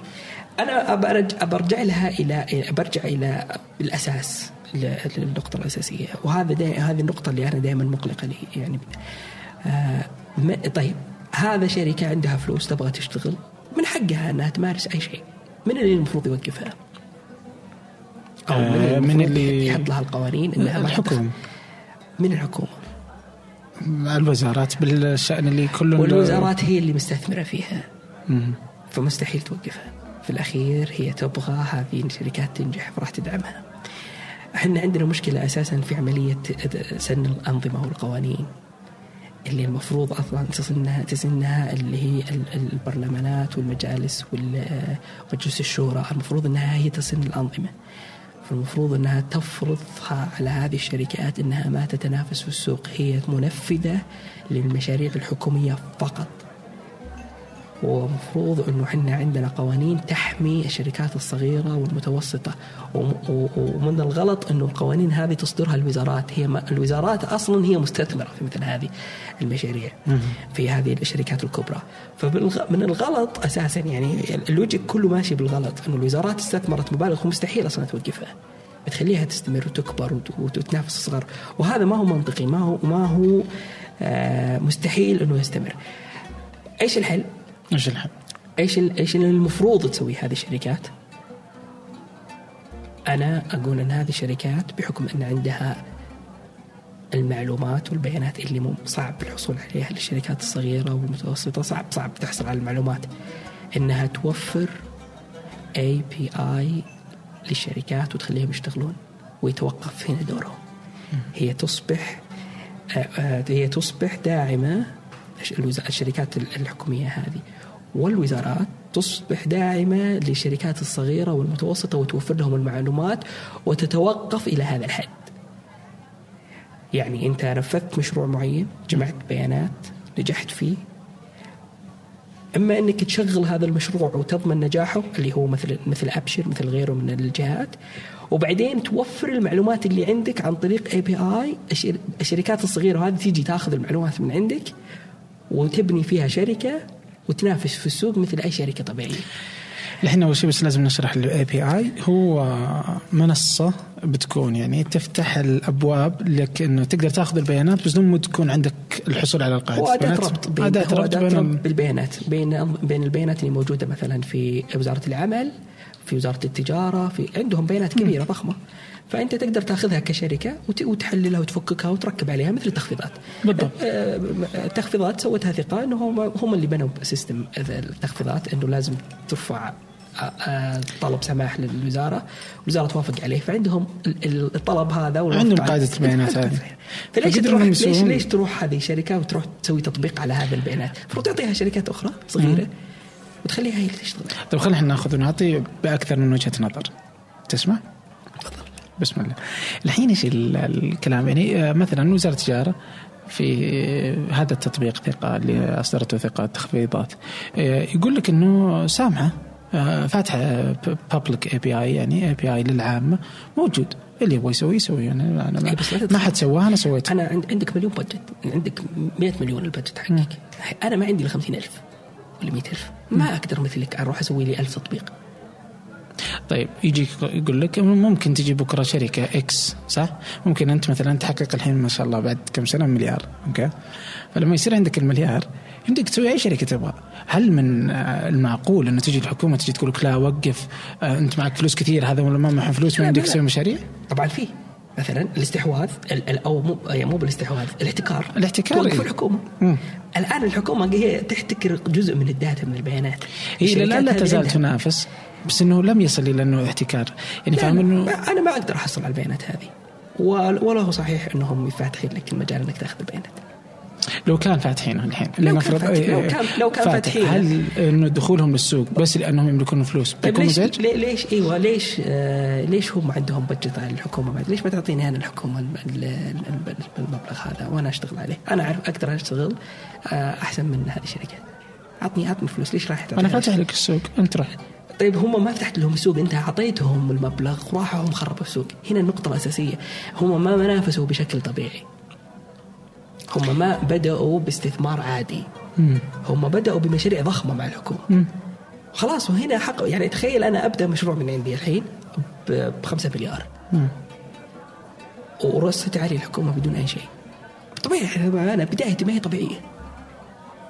S2: أنا برجع برجع لها إلى برجع إلى الأساس للنقطة الأساسية. وهذا هذه النقطة اللي أنا دائما مقلقة لي يعني آه طيب هذا شركة عندها فلوس تبغى تشتغل من حقها أنها تمارس أي شيء؟ من اللي المفروض يوقفها؟
S1: أو من اللي, آه، من اللي
S2: يحط لها القوانين أنها
S1: الحكومة.
S2: من الحكومة.
S1: الوزارات بالشأن اللي كل
S2: والوزارات هي اللي مستثمرة فيها. فمستحيل توقفها. في الأخير هي تبغى هذه الشركات تنجح فراح تدعمها. إحنا عندنا مشكلة أساسا في عملية سن الأنظمة والقوانين. اللي المفروض أصلا تسنها تسنها اللي هي البرلمانات والمجالس ومجلس الشورى. المفروض إنها هي تسن الأنظمة. فالمفروض إنها تفرضها على هذه الشركات إنها ما تتنافس في السوق. هي منفذة للمشاريع الحكومية فقط. ومفروض إنه إحنا عندنا قوانين تحمي الشركات الصغيرة والمتوسطة. ومن الغلط إنه القوانين هذه تصدرها الوزارات. هي الوزارات أصلا هي مستثمرة في مثل هذه المشاريع في هذه الشركات الكبرى. فمن الغلط أساسا يعني اللوجيك كله ماشي بالغلط. إنه الوزارات استثمرت مبالغ ومستحيل أصلا توقفها. بتخليها تستمر وتكبر وتتنافس الصغار وهذا ما هو منطقي ما هو ما هو آه، مستحيل إنه يستمر. إيش الحل؟
S1: إيش الحل؟
S2: إيش إيش المفروض تسوي هذه الشركات؟ أنا أقول أن هذه الشركات بحكم أن عندها المعلومات والبيانات اللي صعب الحصول عليها للشركات الصغيرة والمتوسطة صعب صعب تحصل على المعلومات إنها توفر اي بي اي للشركات وتخليهم يشتغلون ويتوقف هنا دورهم هي تصبح آه، آه، هي تصبح داعمة الشركات الحكومية هذه والوزارات تصبح داعمة للشركات الصغيرة والمتوسطة وتوفر لهم المعلومات وتتوقف إلى هذا الحد. يعني أنت نفذت مشروع معين جمعت بيانات نجحت فيه. أما أنك تشغل هذا المشروع وتضمن نجاحه اللي هو مثل مثل أبشر مثل غيره من الجهات وبعدين توفر المعلومات اللي عندك عن طريق اي بي اي الشركات الصغيرة هذه تيجي تاخذ المعلومات من عندك وتبني فيها شركة وتنافس في السوق مثل أي شركة طبيعية.
S1: الحين أول شيء بس لازم نشرح ال API هو منصة بتكون يعني تفتح الأبواب لك انه تقدر تأخذ البيانات بس ما تكون عندك الحصول على القاعدة.
S2: هو أداة ربط بين أداة ربط بين بالبيانات. بين بين البيانات اللي موجودة مثلا في وزارة العمل في وزارة التجارة في عندهم بيانات كبيرة ضخمة. فأنت تقدر تاخذها كشركة وتحللها وتفككها وتركب عليها مثل التخفيضات
S1: بالضبط
S2: التخفيضات آه، سوتها ثقه إنه هم هم اللي بنوا system التخفيضات إنه لازم ترفع آه، آه، طلب سماح للوزارة، الوزاره توافق عليه فعندهم الطلب هذا
S1: عندهم قاعدة البيانات هذه
S2: فليش تروح ليش ليش تروح هذه الشركة وتروح تسوي تطبيق على هذا البيانات؟ المفروض تعطيها شركات أخرى صغيرة وتخليها هي اللي تشتغل.
S1: طيب خلينا ناخذ ونعطي بأكثر من وجهة نظر. تسمع؟ بسم الله. الحين إيش الكلام يعني آه، مثلا وزارة التجارة في هذا التطبيق ثقة اللي أصدرته ثقة تخفيضات آه، يقول لك أنه سامحة آه، فاتحة بابليك اي بي اي يعني اي بي اي للعامة موجود. اللي يبغى يسوي يسوي. يعني أنا ما, ما حد سواها أنا سويتها
S2: أنا عندك مليون budget عندك 100 مليون ال budget حقك. أنا ما عندي إلا 50000 ولا 100000 ما أقدر مثلك أروح أسوي لي 1000 تطبيق.
S1: طيب يجيك يقول لك ممكن تجي بكرة شركة X صح؟ ممكن أنت مثلا تحقق الحين ما شاء الله بعد كم سنة مليار okay؟ فلما يصير عندك المليار يمديك تسوي أي شركة تبغى هل من المعقول انه تجي الحكومة تجي تقول لك لا وقف آه، أنت معك فلوس كثير هذا ولا ما معه فلوس ما عندك تسوي مشاريع؟
S2: طبعا في مثلا الاستحواذ أو مو يعني مو بالاستحواذ الاحتكار
S1: الاحتكار
S2: توقف إيه؟ الحكومة مم. الآن الحكومة هي تحتكر جزء من ال data من البيانات
S1: هي لا, لا تزال تنافس بس إنه لم يصل إلى إنه احتكار. يعني فاهم إنه
S2: أنا ما أقدر أحصل على البيانات هذه. ولا هو صحيح إنهم فاتحين لك المجال إنك تأخذ البيانات
S1: لو كان فاتحين الحين.
S2: لو كان فاتحين لو كان لو كان فاتحين.
S1: هل إنه دخولهم للسوق بس لأنهم يملكون فلوس؟
S2: طيب ليش مزعج؟ ليش إيوه ليش آه ليش هم عندهم بجت على الحكومة بعد؟ ليش ما تعطيني أنا الحكومة المبلغ هذا وأنا أشتغل عليه؟ أنا أعرف أقدر أشتغل آه أحسن من هذه الشركات. عطني عطني فلوس ليش راح
S1: أنا فاتح لك السوق أنت راح.
S2: طيب هم ما فتحت لهم السوق انت اعطيتهم المبلغ وراحوا هم خربوا السوق. هنا النقطة الأساسية هم ما نافسوا بشكل طبيعي. هم ما بدأوا باستثمار عادي. هم بدأوا بمشاريع ضخمة مع الحكومة. خلاص وهنا حق يعني تخيل أنا أبدأ مشروع من عندي الحين بخمسة مليار. ورصت علي الحكومة بدون أي شيء. طبيعي أنا بدايتي ما هي طبيعية.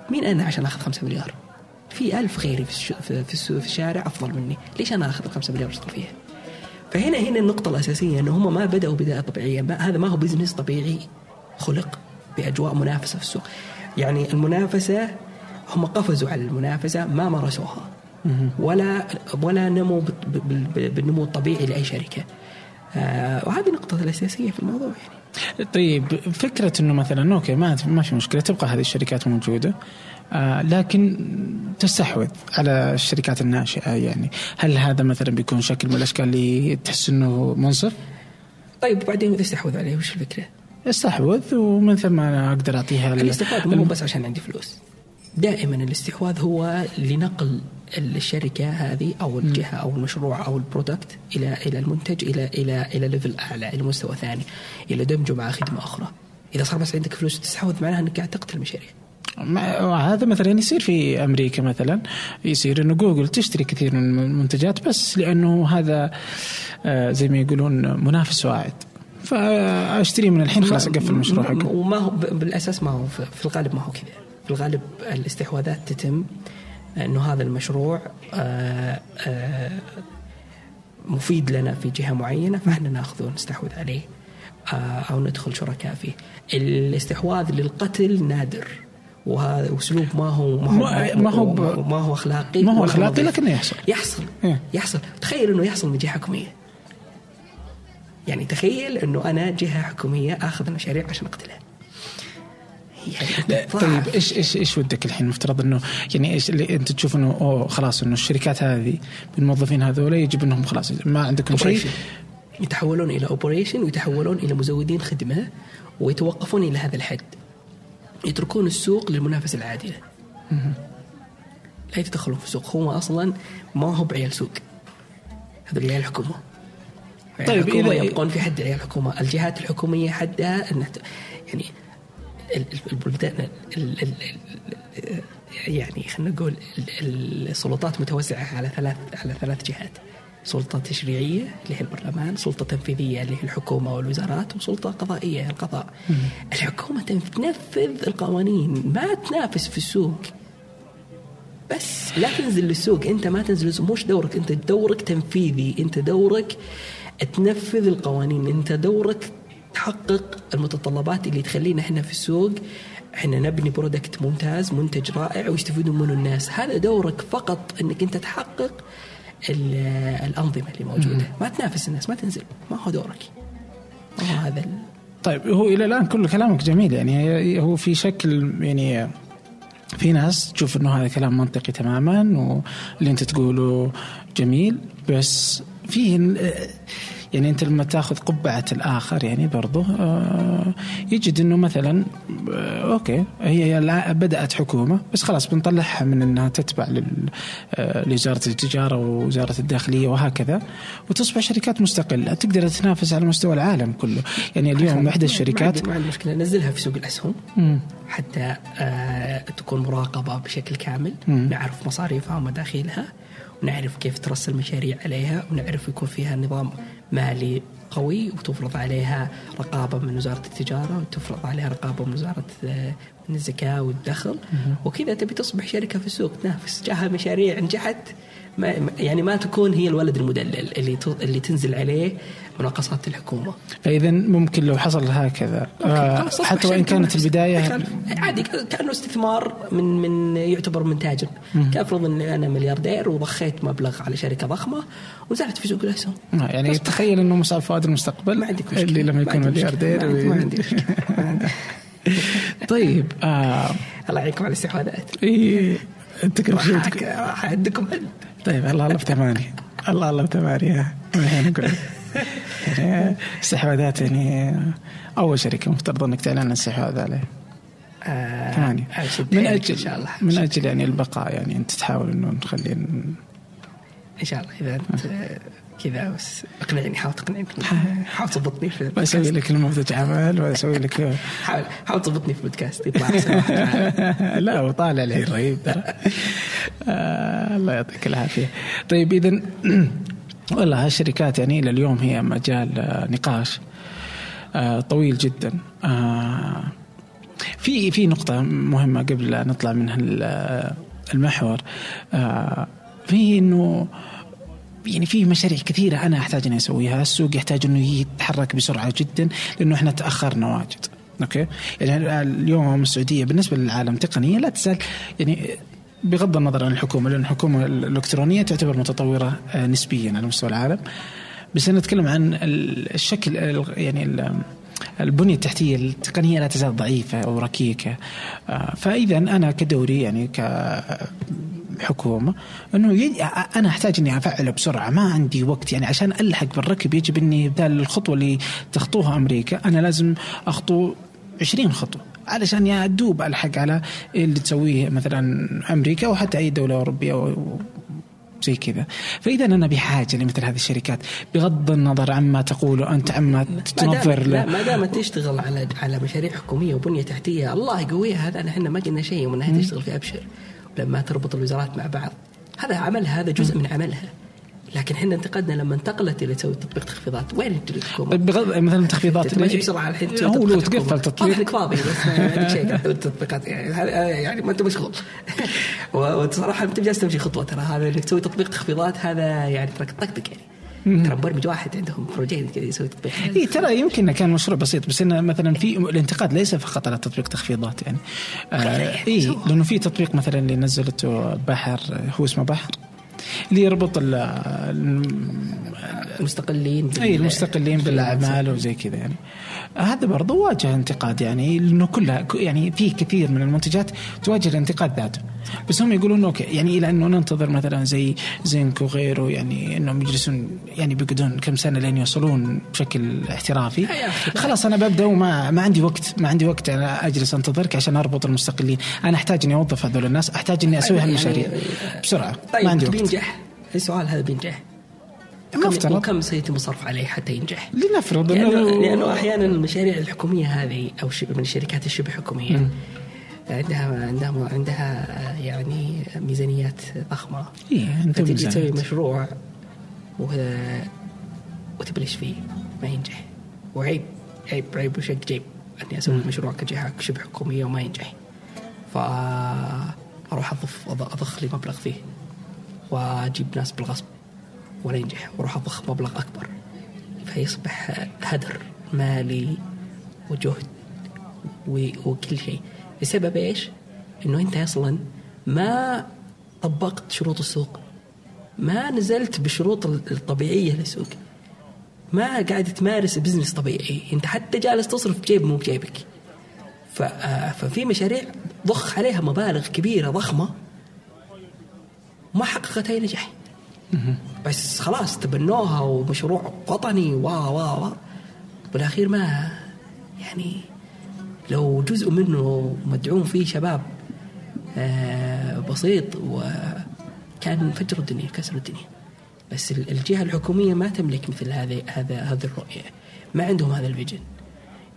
S2: مين أنا عشان أخذ خمسة مليار؟ في ألف غيري في, في, في, في الشارع أفضل مني. ليش أنا أخذ الخمسة مليار وأشتغل فيها؟ فهنا هنا النقطة الأساسية أنه هم ما بدأوا بداية طبيعية. ما هذا ما هو بزنس طبيعي. خلق بأجواء منافسة في السوق. يعني المنافسة هم قفزوا على المنافسة ما مارسوها. ولا ولا نموا بالنمو الطبيعي لأي شركة. آه وهذه النقطة الأساسية في الموضوع يعني.
S1: طيب فكرة إنه مثلا okay ما ما في مشكلة تبقى هذه الشركات موجودة. آه لكن تستحوذ على الشركات الناشئة يعني هل هذا مثلا بيكون شكل من الأشكال اللي تحس إنه منصف؟
S2: طيب بعدين إذا استحوذ عليه وش الفكرة؟
S1: استحوذ ومن ثم أنا أقدر أعطيها
S2: الاستحواذ مو بس عشان عندي فلوس دائما الاستحواذ هو لنقل الشركة هذه أو الجهة أو المشروع أو ال product إلى إلى المنتج إلى إلى إلى level أعلى إلى مستوى ثاني إلى دمجه مع خدمة أخرى إذا صار بس عندك فلوس تستحوذ معناها إنك قاعد تقتل المشاريع
S1: هذا مثلا يصير في أمريكا مثلا يصير إنه جوجل تشتري كثير من المنتجات بس لأنه هذا آه، زي ما يقولون منافس واعد. فأشتري من الحين خلاص أقفل المشروع حقه.
S2: وما هو بالأساس ما هو في الغالب ما هو كذا. في الغالب الاستحواذات تتم إنه هذا المشروع آه، آه، مفيد لنا في جهة معينة فإحنا ناخذه ونستحوذ عليه أو ندخل شركاء فيه. الاستحواذ للقتل نادر. وهذا أسلوب ما هو
S1: ما هو ما هو,
S2: ما هو أخلاقي
S1: ما هو أخلاقي لكنه يحصل.
S2: يحصل. إيه. يحصل. تخيل إنه يحصل من جهة حكومية. يعني تخيل إنه أنا جهة حكومية آخذ المشاريع عشان أقتلها.
S1: يعني طيب إيش إيش إيش ودك الحين؟ مفترض إنه يعني إيش اللي أنت تشوف إنه أوه خلاص إنه الشركات هذه بالموظفين هذول يجب إنهم خلاص ما عندكم شيء؟
S2: يتحولون إلى اوبريشن ويتحولون إلى مزودين خدمة ويتوقفون إلى هذا الحد. يتركون السوق للمنافسة العادله لا يتدخلون في السوق. هم أصلا ما هو بعيال سوق. هذول عيال الحكومة طيب الحكومة إذا يبقون في حد الحكومة الجهات الحكومية حدها إنها يعني البلدان يعني خلينا نقول السلطات متوزعة على ثلاث على ثلاث جهات. سلطة تشريعية اللي هي البرلمان سلطة تنفيذية اللي هي الحكومة والوزارات وسلطة قضائية القضاء. مم. الحكومة تنفذ القوانين ما تنافس في السوق. بس لا تنزل للسوق انت ما تنزل مش دورك انت دورك تنفيذي انت دورك تنفذ القوانين انت دورك تحقق المتطلبات اللي تخلينا إحنا في السوق. إحنا نبني برودكت ممتاز منتج رائع ويستفيدون منه الناس. هذا دورك فقط انك انت تحقق الأنظمة اللي موجودة. ما تنافس الناس ما تنزل ما هو دورك. ما هو هذا
S1: طيب هو إلى الآن كل كلامك جميل يعني هو في شكل يعني في ناس تشوف إنه هذا كلام منطقي تماما واللي أنت تقوله جميل بس فيه يعني أنت لما تأخذ قبعة الآخر يعني برضه آه، يجد إنه مثلا آه، أوكي هي بدأت حكومة بس خلاص بنطلعها من إنها تتبع لوزاره التجارة ووزارة الداخلية وهكذا وتصبح شركات مستقلة تقدر تنافس على مستوى العالم كله. يعني اليوم إحدى الشركات
S2: ما عندي مشكلة نزلها في سوق الأسهم حتى تكون مراقبة بشكل كامل نعرف مصاريفها ومداخيلها ونعرف كيف ترسل مشاريع عليها ونعرف يكون فيها نظام مالي قوي وتفرض عليها رقابة من وزارة التجارة وتفرض عليها رقابة من وزارة آه، الزكاة والدخل. وكذا تبي تصبح شركة في السوق. تنافس. جاها مشاريع نجحت. ما يعني ما تكون هي الولد المدلل اللي اللي تنزل عليه مناقصات الحكومة.
S1: فإذا ممكن لو حصل هكذا. آه حتى وإن كانت البدايه
S2: عادي كأنه استثمار من من يعتبر من تاجر، كأفرض إني أنا ملياردير وضخيت مبلغ على شركة ضخمة ونزلت في سوق الأسهم.
S1: آه يعني تخيل إنه مصعب فؤاد المستقبل
S2: ما عندك مشكلة.
S1: اللي لما يكون ملياردير
S2: ما عندي مشكلة.
S1: طيب
S2: آه. الله يعينكم على الاستحواذات.
S1: انت كل شيء
S2: عندكم
S1: طيب الله الله بثمانية الله الله بثمانية يعني استحواذات يعني أول شركة مفترض إنك تعلن الاستحواذ عليه.
S2: آه ثمانية.
S1: من أجل إن شاء الله. من أجل يعني البقاء يعني أنت تحاول إنه نخلي
S2: إن شاء الله. إذا انت كذا بس أقنعني حاول تقنعني حاول. تضبطني في
S1: بسوي لك نموذج عمل واسوي لك
S2: حاول حاول تضبطني في بودكاست يطلع
S1: لا وطالع لي رهيب ترى. آه الله يعطيك العافية. طيب اذا والله هالشركات يعني إلى اليوم هي مجال آه، نقاش آه طويل جدا. في في نقطة مهمة قبل لا نطلع من المحور. في إنه يعني في مشاريع كثيرة أنا أحتاج إني أسويها، السوق يحتاج إنه يتحرك بسرعة جدا لأنه إحنا تأخرنا واجد. أوكي؟ يعني اليوم السعودية بالنسبة للعالم تقنيا لا تزال يعني بغض النظر عن الحكومة لأن الحكومة الإلكترونية تعتبر متطورة آه، نسبيا على مستوى العالم. بس أنا أتكلم عن الشكل يعني البنية التحتية التقنية لا تزال ضعيفة أو ركيكة آه، فإذا أنا كدوري يعني كحكومة أنه أنا أحتاج أني أفعله بسرعة ما عندي وقت. يعني عشان ألحق بالركب يجب أني بدال الخطوة اللي تخطوها أمريكا أنا لازم أخطو 20 خطوة علشان يا دوب ألحق على اللي تسويه مثلا أمريكا أو حتى أي دولة أوروبية زي كذا. فإذا أنا بحاجة لمثل هذه الشركات بغض النظر عما تقول أنت عما تنظر
S2: لا ما دام تشتغل على على مشاريع حكومية وبنية تحتية الله يقويها هذا إحنا ما قلنا شيء ومن تشتغل في أبشر. لما تربط الوزارات مع بعض. هذا عملها هذا جزء من عملها. لكن إحنا انتقدنا لما انتقلت إلى تسوي تطبيق تخفيضات. وين الحكومة؟
S1: بغض مثلا تخفيضات
S2: ماشي بسرعة الحين.
S1: هو لو تقفل
S2: تطبيق. فاضي بس ما شيء التطبيقات يعني يعني ما أنت مشغول وصراحة أنت جالس تمشي خطوة ترى هذا إنك تسوي تطبيق تخفيضات هذا يعني ترى طقطق يعني. ترى مبرمج واحد عندهم project كذا يسوي تطبيق.
S1: إي ترى يمكن كان مشروع بسيط بس إنه مثلا في الانتقاد ليس فقط على تطبيق تخفيضات يعني. آه إي لأنه في تطبيق مثلا اللي نزلته بحر هو اسمه بحر اللي يربط
S2: المستقلين
S1: إي المستقلين بالأعمال وزي كذا يعني. هذا برضه واجه انتقاد يعني لأنه كلها يعني في كثير من المنتجات تواجه الانتقاد ذاته بس هم يقولون أوكي يعني إلى أنه ننتظر مثلا زي زنك وغيره يعني إنهم يجلسون يعني بيقعدون كم سنة لين يوصلون بشكل احترافي. خلاص أنا ببدأ وما ما عندي وقت ما عندي وقت أنا أجلس أنتظرك عشان أربط المستقلين. أنا أحتاج إني أوظف هذول الناس أحتاج إني أسوي أيوة، هالمشاريع. يعني بسرعة
S2: طيب ما عندي وقت. بينجح السؤال هذا بينجح؟ مفترض وكم سيتم الصرف عليه حتى ينجح؟
S1: لنفرض
S2: لأنه, لأنه أحيانا المشاريع الحكومية هذه أو من الشركات الشبه حكومية. عندها عندها عندها يعني ميزانيات ضخمة.
S1: إيه
S2: فتجي تسوي مشروع وتبلش فيه ما ينجح. وعيب عيب عيب وشق جيب أني أسوي مشروع كجهة شبه حكومية وما ينجح. فاروح اضف أضخ لي مبلغ فيه. وأجيب ناس بالغصب. ولا ينجح وأروح اضخ مبلغ أكبر. فيصبح هدر مالي وجهد وكل شيء. بسبب إيش؟ إنه أنت أصلا ما طبقت شروط السوق. ما نزلت بشروط الطبيعية للسوق. ما قاعد تمارس بزنس طبيعي. أنت حتى جالس تصرف بجيب مو بجيبك. آه، ففي مشاريع ضخ عليها مبالغ كبيرة ضخمة ما حققت أي نجاح. بس خلاص تبنوها ومشروع وطني وا وا وا. بالاخير ما يعني لو جزء منه مدعوم فيه شباب آه، بسيط وكان فجر الدنيا كسر الدنيا. بس الجهة الحكومية ما تملك مثل هذه هذا هذه الرؤية. ما عندهم هذا الفيجن.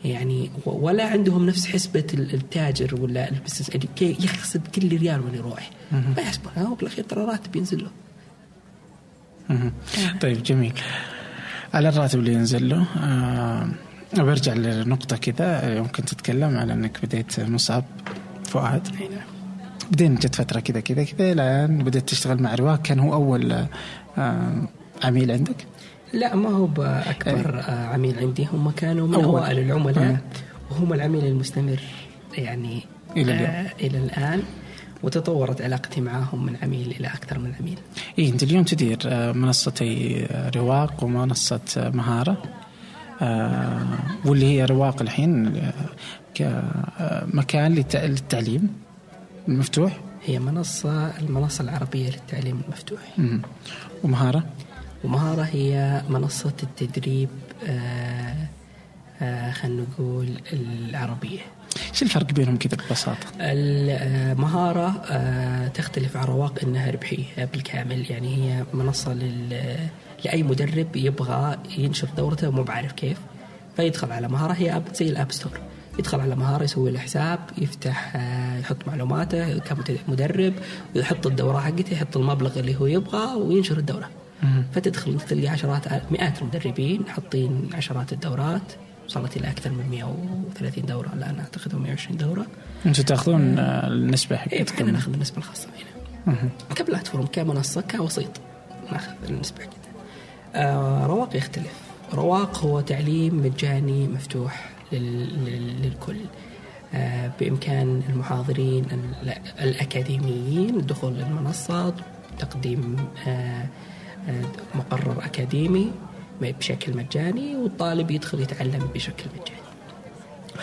S2: يعني ولا عندهم نفس حسبة التاجر ولا ال business اللي يحسب كل ريال وين يروح. ما يحسبه هو بالاخير ترى راتب ينزل له.
S1: طيب جميل. على الراتب اللي ينزل له آه برجع لنقطة كذا يمكن تتكلم على إنك بديت مصعب فؤاد. نعم. بعدين جت فترة كذا كذا كذا الان بديت تشتغل مع رواق. كان هو أول آه عميل عندك؟
S2: لا ما هو باكبر أي. آه، عميل عندي. هم كانوا من أوائل العملاء. وهم العميل المستمر يعني إلى اليوم. آه إلى الآن. وتطورت علاقتي معهم من عميل إلى أكثر من عميل.
S1: اي أنت اليوم تدير آه، منصتي آه، رواق ومنصة مهارة آه واللي هي رواق الحين كمكان للتعليم المفتوح؟
S2: هي منصة المنصة العربية للتعليم المفتوح.
S1: ومهارة؟
S2: ومهارة هي منصة التدريب آه آه خلينا نقول العربية.
S1: إيش الفرق بينهم كذا ببساطة؟
S2: المهارة آه تختلف عن رواق انها ربحية بالكامل. يعني هي منصة لل لأي مدرب يبغى ينشر دورته ومو بعارف كيف فيدخل على مهارة. هي app زي ال App Store. يدخل على مهارة يسوي له حساب يفتح آه، يحط معلوماته كمدرب ويحط الدورة حقته يحط المبلغ اللي هو يبغاه وينشر الدورة. فتدخل تلقى عشرات مئات المدربين حاطين عشرات الدورات. وصلت إلى أكثر من 130 دورة الان أعتقد أو 120 دورة.
S1: أنتم تأخذون آه، النسبة
S2: حقتكم؟ إيه إحنا نأخذ النسبة الخاصة فينا كبلاتفورم كمنصة كوسيط نأخذ النسبة حقتنا آه رواق يختلف. رواق هو تعليم مجاني مفتوح للكل. آه بإمكان المحاضرين الأكاديميين الدخول للمنصة تقديم آه آه مقرر أكاديمي. بشكل مجاني والطالب يدخل يتعلم بشكل مجاني.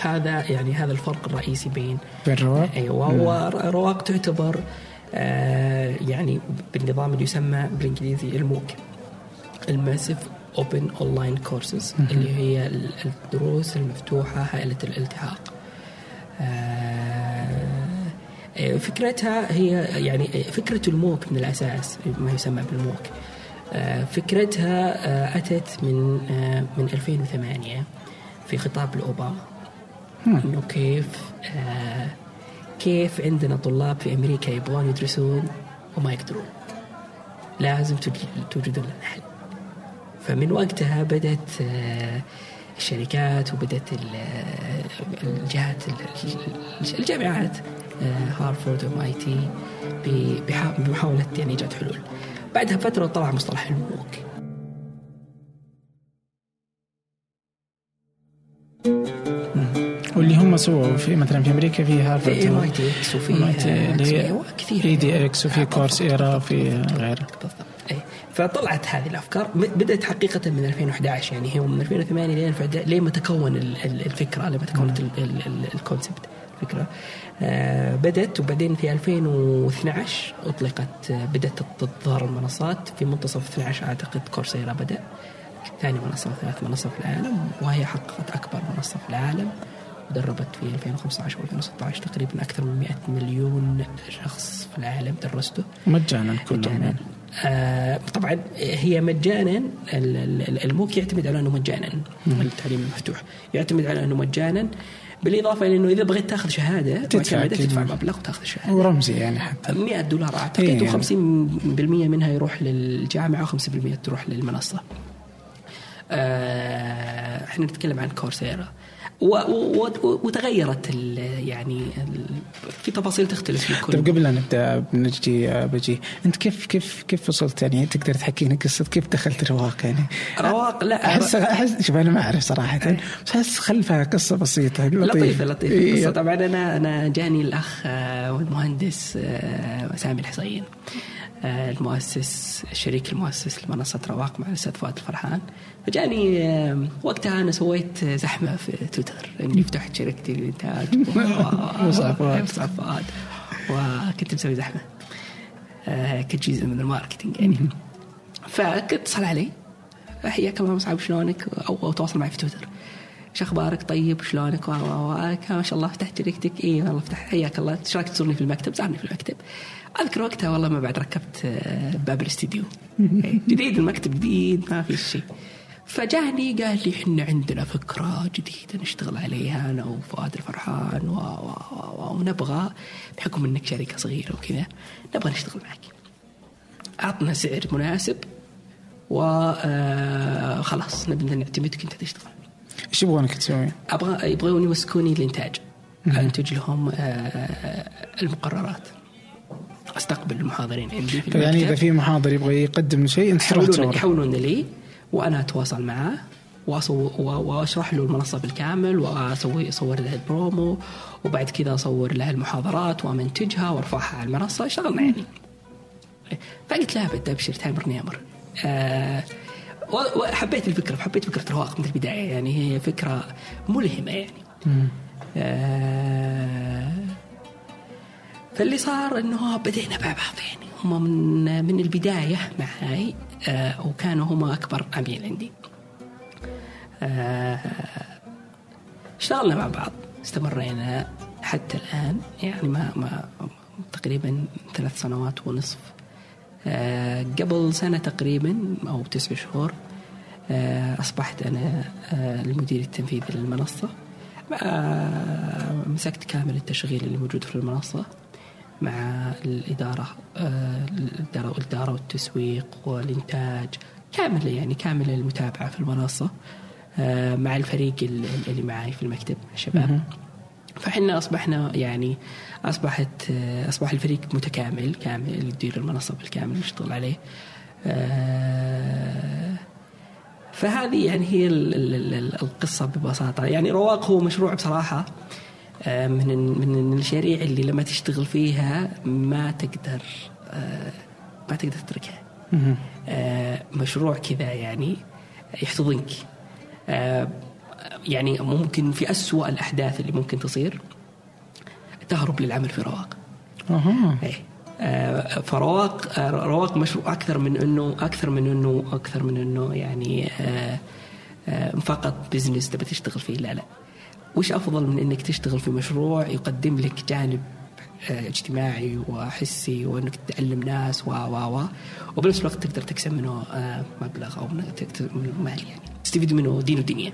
S2: هذا يعني هذا الفرق الرئيسي بين
S1: بين رواق؟
S2: أيوه ورواق تعتبر آه يعني بالنظام اللي يسمى بالإنجليزي ال MOOC ال massive open online courses اللي هي الدروس المفتوحة هائلة الالتحاق. آه، فكرتها هي يعني فكرة الموك من الأساس ما يسمى بالموك آه، فكرتها آه، أتت من من 2008 في خطاب لاوباما إنه كيف كيف عندنا طلاب في أمريكا يبغون يدرسون وما يقدرون. لازم توجدون لنا حل. فمن وقتها بدأت آه، الشركات وبدأت الجهات الجامعات آه، هارفارد و MIT بمحاولة يعني إيجاد حلول. بعدها فترة طلع مصطلح ال MOOC.
S1: واللي هم سووا في مثلا في أمريكا في هارفرد
S2: في MITx وفي
S1: كثير edX وفي Coursera وفي غيره. بالضبط.
S2: فطلعت هذه الأفكار. بدأت حقيقة من 2011 يعني هي من 2008 لين لين ما تكون الفكرة لما تكونت ال concept الفكرة آه بدأت وبعدين في 2012 أطلقت بدأت تظهر المنصات في منتصف 12 أعتقد Coursera بدأ. ثاني منصه وثالث منصه في العالم وهي حققت أكبر منصه في العالم دربت في 2015 و 2016 تقريبا أكثر من 100 مليون شخص في العالم درسته.
S1: مجانا كلهم. مجانا.
S2: آه طبعا هي مجانا الموك يعتمد على أنه مجانا. التعليم المفتوح يعتمد على أنه مجانا. بالإضافة إلى إنه إذا بغيت تأخذ شهادة تدفع تدفع مبلغ وتأخذ شهاده
S1: ورمزي يعني حتى
S2: 100 دولار أعتقد إيه يعني. و50% منها يروح للجامعة و5% تروح للمنصة. آه إحنا نتكلم عن كورسيرا وتغيرت يعني في تفاصيل تختلف
S1: لكل طيب قبل لا نبدأ بنجي بجي. أنت كيف كيف كيف وصلت؟ يعني تقدر تحكي لنا قصة كيف دخلت رواق يعني
S2: رواق لا
S1: احس احس شوف أنا ما أعرف صراحة. إيه. بس أحس خلفها قصة بسيطة.
S2: لطيفة لطيفة. إيه. قصه طبعا أنا أنا جاني الأخ آه، والمهندس آه، سامي الحصين آه، المؤسس الشريك المؤسس لمنصة رواق مع الأستاذ فؤاد الفرحان. فجاني وقتها أنا سويت زحمة في تويتر إني فتحت شركتي للإنتاج
S1: فؤاد
S2: وكنت مسوي زحمة. آه، كجزء من ال marketing يعني. فكنت اتصل علي. حياك الله مصعب شلونك أو, تواصل معي في تويتر. إيش أخبارك؟ طيب شلونك؟ ما شاء الله فتحت شركتك. اي والله فتح حياك الله. إيش رايك تزورني في المكتب؟ زارني في المكتب. أذكر وقتها والله ما بعد ركبت آه، باب الاستديو جديد المكتب جديد ما في شيء. فجاني قال لي إحنا عندنا فكرة جديدة نشتغل عليها أنا وفؤاد الفرحان و و و ونبغى بحكم إنك شركه صغيرة وكذا نبغى نشتغل معك. اعطنا سعر مناسب وخلاص آه، نبي نعتمدك أنت تشتغل.
S1: إيش يبغونك تسوي؟
S2: أبغى يبغون يمسكوني الإنتاج. أنتج لهم آه، المقررات. أستقبل المحاضرين عندي في
S1: يعني إذا في محاضر يبغى يقدم شيء أنت
S2: يحولون يحولون لي وأنا أتواصل معاه وأشرح له المنصة بالكامل واسوي أصور له البرومو وبعد كذا أصور له المحاضرات وأمنتجها وأرفعها على المنصة. اشتغلنا يعني. فقلت بد أبشر تامرني أمر. أه وحبيت الفكرة حبيت فكرة رواق من البداية يعني هي فكرة ملهمة يعني. أه فاللي صار إنه بدينا مع بعض يعني. هم من من البداية معي آه وكانوا هم أكبر عميل عندي. آه اشتغلنا مع بعض استمرينا حتى الآن يعني ما ما تقريبا ثلاث سنوات ونصف. آه قبل سنة تقريبا أو تسع شهور آه أصبحت أنا آه المدير التنفيذي للمنصة. آه مسكت كامل التشغيل اللي موجود في المنصة. مع الإدارة آه، الإدارة والتسويق والإنتاج كامل يعني كامل المتابعة في المنصة آه، مع الفريق اللي معي في المكتب الشباب فحنا أصبحنا يعني أصبحت آه، أصبح الفريق متكامل كامل يدير المنصة بالكامل يشتغل عليه. فهذه يعني هي القصة ببساطة. يعني رواق هو مشروع بصراحة. آه، من من المشاريع اللي لما تشتغل فيها ما تقدر آه، ما تقدر تتركها. آه، مشروع كذا يعني يحتضنك. يعني ممكن في أسوأ الأحداث اللي ممكن تصير تهرب للعمل في رواق.
S1: أها.
S2: فرواق رواق مشروع أكثر من إنه أكثر من إنه أكثر من إنه يعني فقط بزنس تبي تشتغل فيه. لا لا. وش أفضل من إنك تشتغل في مشروع يقدم لك جانب آه، اجتماعي وحسي وإنك تعلم ناس و و و وبنفس الوقت تقدر تكسب منه آه، مبلغ أو مال يعني تستفيد منه دين ودنيا.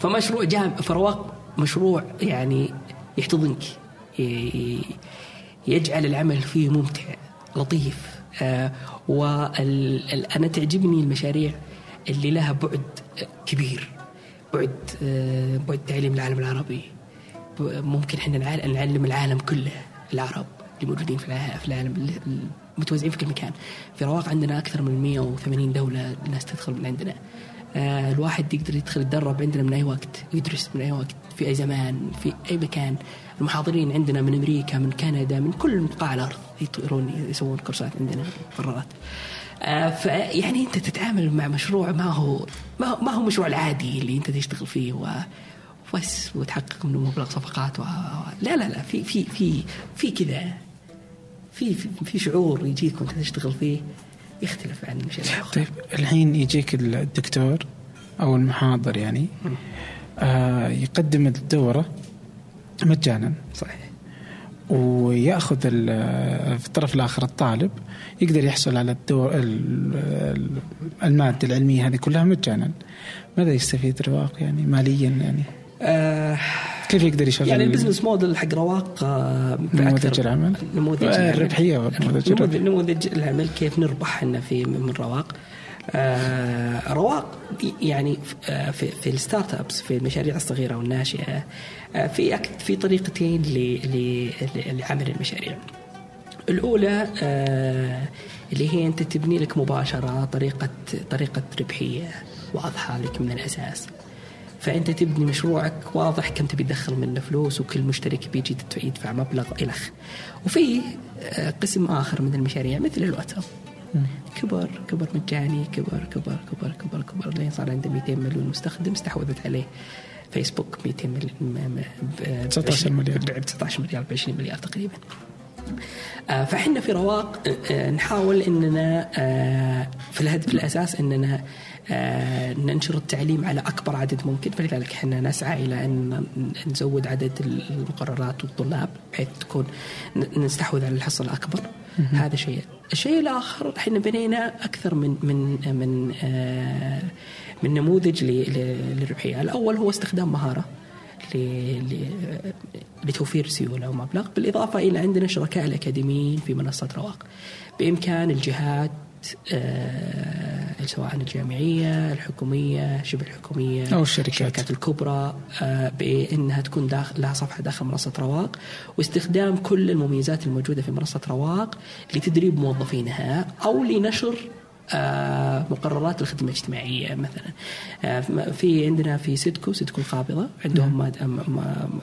S2: فمشروع جام فرواق مشروع يعني يحتضنك يجعل العمل فيه ممتع لطيف آه، وأنا تعجبني المشاريع اللي لها بعد كبير بعد آه، بعد تعليم العالم العربي. ممكن إحنا نعلم العالم كله العرب اللي موجودين في العالم متوزعين في كل مكان. في رواق عندنا أكثر من 180 دولة الناس تدخل من عندنا. الواحد يقدر يدخل يتدرب عندنا من أي وقت ويدرس من أي وقت في أي زمان في أي مكان. المحاضرين عندنا من أمريكا من كندا من كل بقاع الأرض يطيرون يسوون كورسات عندنا مقررات آه، فيعني أنت تتعامل مع مشروع ما هو ما هو مشروع العادي اللي أنت تشتغل فيه و بس وتحقق منه مبلغ صفقات و... لا لا لا في في في في كذا. في في شعور يجيك وأنت تشتغل فيه. يختلف عن المشاريع
S1: طيب الحين يجيك الدكتور أو المحاضر يعني آه يقدم الدورة مجانا.
S2: صحيح.
S1: ويأخذ في الطرف الآخر الطالب يقدر يحصل على الدور المادة العلمية هذه كلها مجانا. ماذا يستفيد رواق يعني ماليا يعني؟
S2: آه
S1: كيف يقدر يشغل
S2: يعني ال business model حق رواق
S1: آه نموذج العمل؟
S2: نموذج
S1: الربحية نموذج
S2: نموذج العمل كيف نربح إحنا في من رواق. آه رواق يعني آه، في, في ال startups في المشاريع الصغيرة والناشئة آه في في طريقتين لعمل المشاريع. الأولى آه اللي هي أنت تبني لك مباشرة طريقة طريقة ربحية واضحة لك من الأساس. فأنت تبني مشروعك واضح كم تبي تدخل منه فلوس وكل مشترك بيجي يدفع مبلغ الخ. وفي آه، قسم آخر من المشاريع مثل الواتساب كبر كبر مجاني كبر كبر كبر كبر كبر. لين صار عنده 200 مليون مستخدم استحوذت عليه فيسبوك 200 مليون
S1: 19 مليار
S2: ب 19 مليار. ب 20 مليار تقريبا. فإحنا في رواق نحاول إننا في الهدف الأساس إننا ننشر التعليم على أكبر عدد ممكن. فلذلك إحنا نسعى إلى أن نزود عدد المقررات والطلاب بحيث تكون نستحوذ على الحصة الأكبر. هذا شيء. الشيء الآخر إحنا بنينا أكثر من من من من نموذج للربحية. الأول هو استخدام مهارة لتوفير سيولة ومبلغ بالإضافة إلى عندنا شركاء الأكاديميين في منصه رواق. بإمكان الجهات آه سواء الجامعية الحكومية شبه الحكومية
S1: أو الشركات.
S2: الشركات الكبرى آه بإنها تكون داخل لها صفحة داخل منصة رواق. واستخدام كل المميزات الموجودة في منصة رواق لتدريب موظفينها أو لنشر آه، مقررات الخدمة الاجتماعية مثلا. آه، في عندنا في سيدكو سيدكو القابضة عندهم نعم.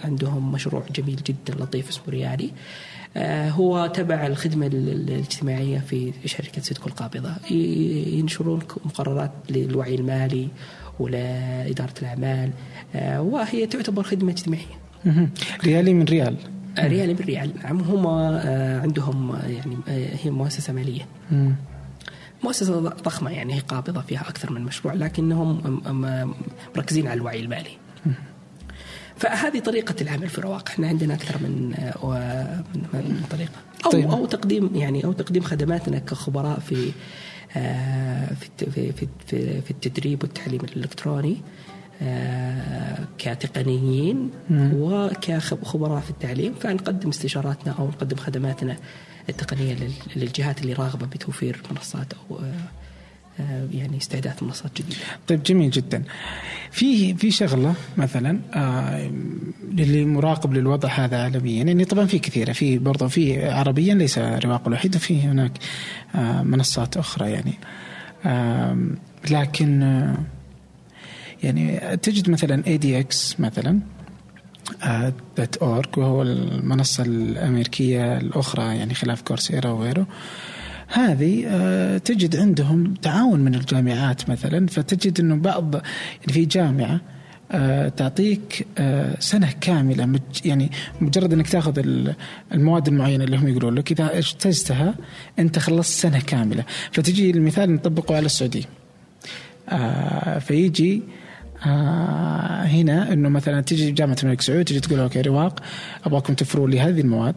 S2: عندهم مشروع جميل جدا لطيف اسمه ريالي. آه، هو تبع الخدمة الاجتماعية في شركة سيدكو القابضة. ينشرون مقررات للوعي المالي ولإدارة الأعمال. وهي تعتبر خدمة اجتماعية.
S1: ريالي من ريال.
S2: ريالي من ريال. نعم هم عندهم يعني هي مؤسسة مالية. مؤسسة ضخمة يعني هي قابضة فيها أكثر من مشروع لكنهم مركزين على الوعي المالي. فهذه طريقة العمل في رواق إحنا عندنا أكثر من من طريقة. أو طيب. أو تقديم يعني أو تقديم خدماتنا كخبراء في آه، في في في, في التدريب والتعليم الإلكتروني آه، كتقنيين وكخبراء في التعليم. فنقدم استشاراتنا أو نقدم خدماتنا التقنية للجهات اللي راغبة بتوفير منصات أو آه، يعني استعداد منصات جديدة.
S1: طيب جميل جدا. في في شغلة مثلا آه للي مراقب للوضع هذا عالميا يعني طبعا في كثيرة في برضه في عربيا ليس رواق الوحيد في هناك آه منصات أخرى يعني آه لكن آه يعني تجد مثلا اي دي إكس مثلا دوت اورج وهو المنصة الأمريكية الأخرى يعني خلاف كورسيرا وغيره. هذه آه، تجد عندهم تعاون من الجامعات مثلا فتجد إنه بعض يعني في جامعة آه، تعطيك آه، سنة كاملة يعني مجرد إنك تاخذ المواد المعينة اللي هم يقولون لك إذا اجتزتها أنت خلصت سنة كاملة. فتجي المثال نطبقه على السعودية. فيجي آه هنا إنه مثلا تجي جامعة الملك سعود تجي تقول أوكي رواق أبغاكم توفروا لي هذه المواد.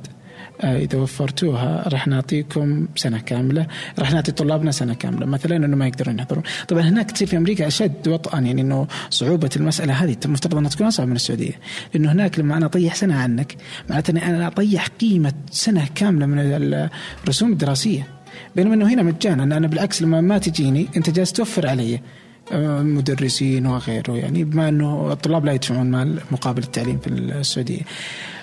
S1: آه إذا وفرتوها راح نعطيكم سنة كاملة راح نعطي طلابنا سنة كاملة مثلا إنه ما يقدرون يحضرون. طبعا هناك تصير في أمريكا أشد وطئا يعني إنه صعوبة المسألة هذه المفترض انها تكون أصعب من السعودية. لأنه هناك لما أنا أطيح سنة عنك معناته اني أنا أطيح قيمة سنة كاملة من الرسوم الدراسية. بينما إنه هنا مجانا أنا بالعكس لما ما تجيني أنت جالس توفر علي. مدرسين وغيره يعني بما إنه الطلاب لا يدفعون مال مقابل التعليم في السعودية.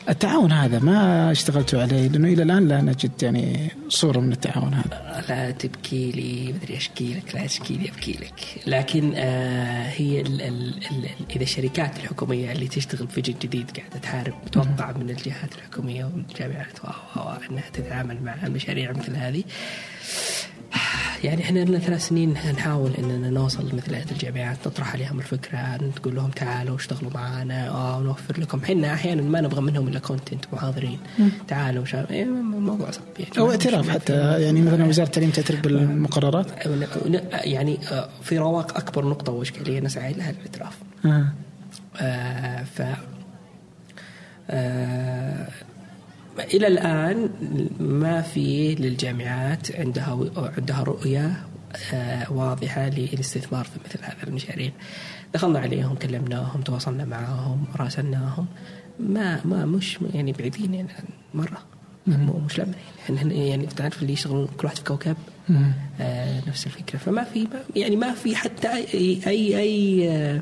S1: التعاون هذا ما اشتغلتوا عليه لأنه إلى الآن لا نجد يعني صورة من التعاون هذا.
S2: لا تبكي لي مدري أشكي لك لا أشكي لي أبكي لك، لكن آه هي ال ال ال إذا الشركات الحكومية اللي تشتغل في جديد قاعدة تحارب متوقع من الجهات الحكومية والجامعات انها تتعامل مع مشاريع مثل هذه يعني إحنا لنا ثلاث سنين نحاول إننا نوصل لمثل هذه الجامعات نطرح عليهم الفكرة نقول لهم تعالوا اشتغلوا معنا آه نوفر لكم. إحنا أحيانا ما نبغى منهم إلا كونتنت محاضرين. تعالوا شاب إيه الموضوع صعب
S1: يعني. أو اعتراف حتى يعني مثلا وزارة التعليم تعترف بالمقررات؟
S2: يعني آه، في رواق أكبر نقطة وإشكالية نسعى لها الاعتراف. آه. آه ف آه إلى الآن ما في للجامعات عندها عندها رؤية آه، واضحة للاستثمار في مثل هذه المشاريع. دخلنا عليهم كلمناهم تواصلنا معهم راسلناهم. ما ما مش يعني بعيدين يعني مرة. مش لما يعني. يعني تعرف اللي يشتغل كل واحد في كوكب؟ آه نفس الفكرة. فما في يعني ما في حتى اي اي أي, آه،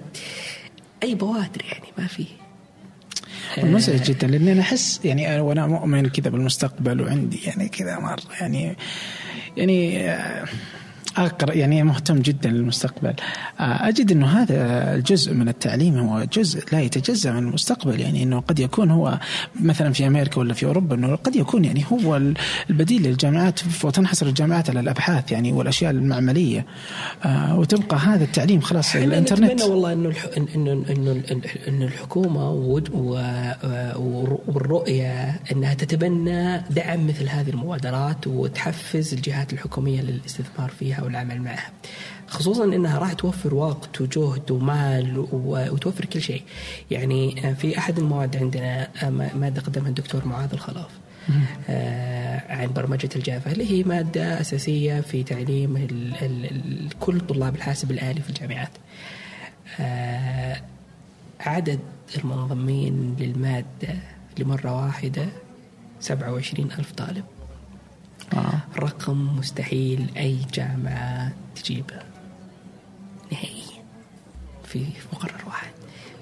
S2: أي بوادر يعني ما في.
S1: مزعج جدا لأني أنا أحس يعني وأنا مؤمن كذا بالمستقبل وعندي يعني كذا مرة يعني يعني أقرأ يعني مهتم جدا للمستقبل. آه، أجد أنه هذا الجزء من التعليم هو جزء لا يتجزأ من المستقبل. يعني أنه قد يكون هو مثلا في أمريكا ولا في أوروبا أنه قد يكون يعني هو البديل للجامعات وتنحصر الجامعات على الأبحاث يعني والأشياء المعملية. آه، وتبقى هذا التعليم خلاص الإنترنت.
S2: نتمنى والله أنه إنه إنه إنه الحكومة والرؤية أنها تتبنى دعم مثل هذه المبادرات وتحفز الجهات الحكومية للاستثمار فيها والعمل معها. خصوصا إنها راح توفر وقت وجهد ومال وتوفر كل شيء. يعني آه، في أحد المواد عندنا آه، ماده قدمها الدكتور معاذ الخلاف. آه عن برمجة الجافا اللي هي مادة أساسية في تعليم ال ال ال كل طلاب الحاسب الآلي في الجامعات. آه عدد المنضمين للمادة لمرة واحدة 27 ألف طالب. آه. رقم مستحيل أي جامعة تجيبه نهائيا. في مقرر واحد.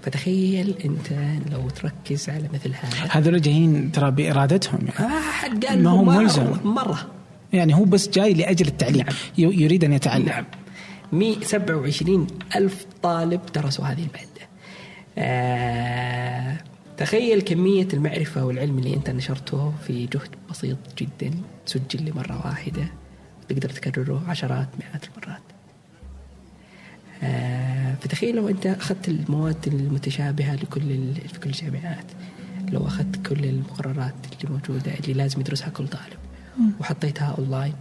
S2: فتخيل أنت لو تركز على مثل هذا
S1: هذول جايين ترى بإرادتهم
S2: يعني. ما حد قال ما هو ملزم. مرة.
S1: يعني هو بس جاي لأجل التعليم. نعم. يريد أن يتعلم.
S2: نعم. 127 ألف طالب درسوا هذه المادة. آه تخيل كمية المعرفة والعلم اللي أنت نشرته في جهد بسيط جدا. سجل لمرة واحدة. تقدر تكرره عشرات مئات المرات. آه فتخيل لو أنت أخذت المواد المتشابهة لكل في كل الجامعات. لو أخذت كل المقررات اللي موجودة اللي لازم يدرسها كل طالب. وحطيتها أونلاين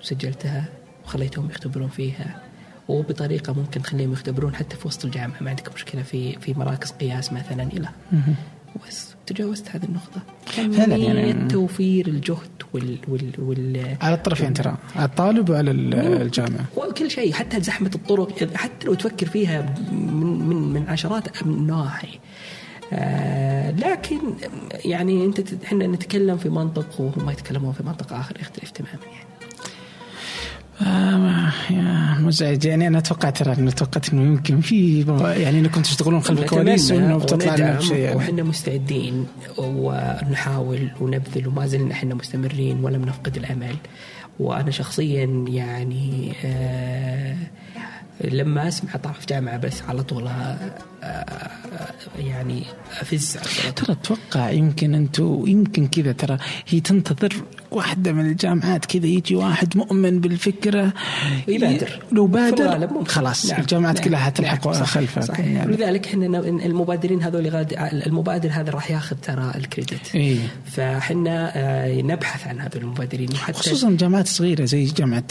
S2: وسجلتها وخليتهم يختبرون فيها. وبطريقة ممكن تخليهم يختبرون حتى في وسط الجامعة. ما عندك مشكلة في في مراكز قياس مثلا إلى. بس. تجاوزت هذه النقطة. فعلا يعني توفير الجهد وال وال وال
S1: على الطرفين ترى. على الطالب وعلى الجامعة.
S2: وكل شيء حتى زحمة الطرق حتى لو تفكر فيها من من من عشرات النواحي آه لكن يعني أنت إحنا نتكلم في منطق وهم يتكلمون في منطق آخر يختلف تماما يعني.
S1: آه يا مزعج يعني أنا توقعت ترى انه توقعت إنه يمكن في يعني انكم تشتغلون خلف الكواليس وإنه بتطلع لنا
S2: بشيء يعني. وحنا مستعدين ونحاول ونبذل وما زلنا إحنا مستمرين ولم نفقد الأمل. وأنا شخصيا يعني آه لما أسمع طرف جامعة بس على طول آه، آه، يعني أفز
S1: ترى أتوقع يمكن أنتم يمكن كذا ترى هي تنتظر واحدة من الجامعات كذا يجي واحد مؤمن بالفكرة
S2: يبادر
S1: لو بادر خلاص نعم. الجامعات نعم. كلها حتلحق نعم. خلفه
S2: صحيح يعني. لذلك إحنا المبادرين هذول غاد المبادر هذا راح ياخذ ترى الكريدت إيه؟ فإحنا آه، نبحث عن هذول المبادرين
S1: وحتى خصوصا جامعات صغيرة زي جامعة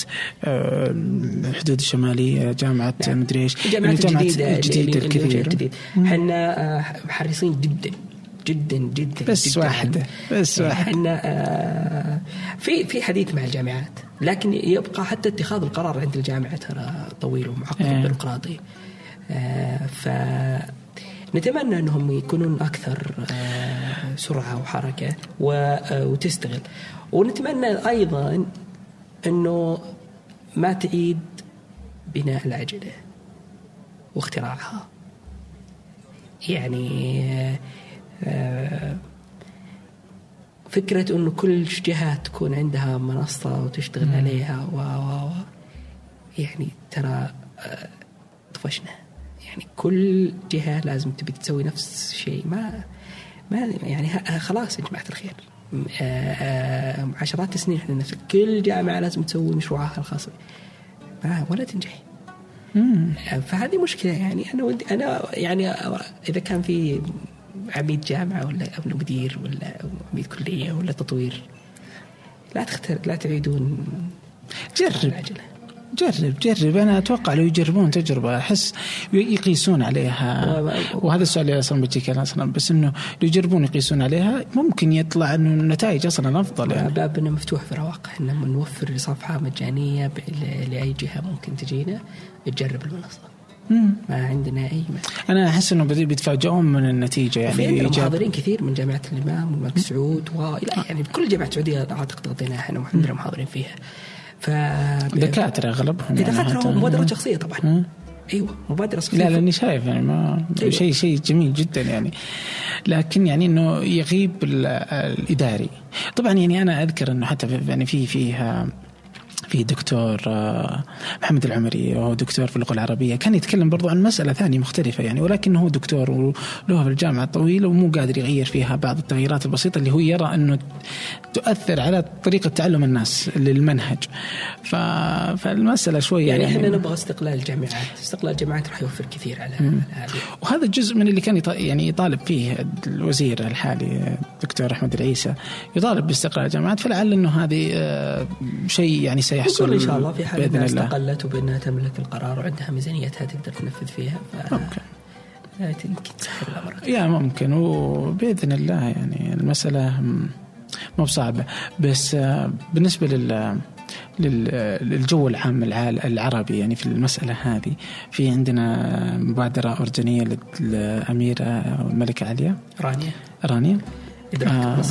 S1: الحدود الشمالية جامعة نعم. مدري إيش
S2: الجامعات الجديده الجديده الكثير إحنا آه، حريصين جدا جدا جدا
S1: بس
S2: جداً.
S1: واحدة بس
S2: يعني
S1: واحدة.
S2: إحنا آه في في حديث مع الجامعات لكن يبقى حتى اتخاذ القرار عند الجامعة ترى طويل ومعقد آه. بيروقراطي آه ف نتمنى إنهم يكونون أكثر آه سرعة وحركة وتستغل. ونتمنى أيضا إنه ما تعيد بناء العجلة واختراعها. يعني فكرة أنه كل جهة تكون عندها منصة وتشتغل مم. عليها و و و يعني ترى آه، طفشنا. يعني كل جهة لازم تبي تسوي نفس الشيء. ما ما يعني خلاص يا جماعة الخير. آه، عشرات السنين إحنا نفس كل جامعة لازم تسوي مشروعها الخاص. ما ولا تنجح. فهذه مشكلة. يعني أنا ودي أنا يعني إذا كان في عميد جامعة ولا أو مدير ولا عميد كلية ولا تطوير. لا تختار لا تعيدون
S1: جرب. العجلة. جرب جرب. أنا أتوقع لو يجربون تجربة أحس يقيسون عليها. وهذا السؤال اللي أصلا بيجيك أصلا بس إنه لو يجربون يقيسون عليها ممكن يطلع إنه النتائج أصلا افضل يعني.
S2: بابنا مفتوح في رواق إحنا نوفر صفحه مجانية لأي جهة ممكن تجينا. تجرب المنصة. ما عندنا أي مشكلة.
S1: أنا أحس إنه بيتفاجئون من النتيجة يعني
S2: في محاضرين كثير من جامعة الإمام والملك سعود والى يعني كل الجامعات السعودية أعتقد اعطيناها إحنا عندنا محاضرين فيها.
S1: ف دكاترة أغلبهم
S2: دكاترة يعني مبادره شخصية طبعا. مم. أيوه مبادرة شخصية.
S1: لا لأني شايف يعني ما أيوة. شيء شيء جميل جدا يعني. لكن يعني إنه يغيب الإداري. طبعا يعني أنا أذكر إنه حتى يعني في فيها في دكتور آه، محمد العمري وهو دكتور في اللغة العربية. كان يتكلم برضو عن مسألة ثانية مختلفة يعني ولكن هو دكتور وله في الجامعة طويله ومو قادر يغير فيها بعض التغييرات البسيطة اللي هو يرى إنه تؤثر على طريقة تعلم الناس للمنهج. ف... فالمسألة شوي
S2: يعني, يعني إحنا نبغى استقلال الجامعات استقلال الجامعات راح يوفر كثير على هذه.
S1: وهذا جزء من اللي كان يعني يطالب فيه الوزير الحالي الدكتور أحمد العيسى يطالب باستقلال الجامعات فلعل إنه هذه آه، شيء يعني سيحصل
S2: إن شاء الله في حال إنها استقلت وبإنها تملك القرار وعندها ميزانيتها تقدر تنفذ فيها ف... ممكن. يمكن تسهل الأمر.
S1: يا ممكن. وبإذن الله يعني المسألة مو بصعبة. بس آه، بالنسبة لل للجو العام العربي يعني في المسألة هذه في عندنا مبادرة أردنية للأميرة الملكة عليا؟
S2: رانيا.
S1: رانيا؟
S2: إدراك آه.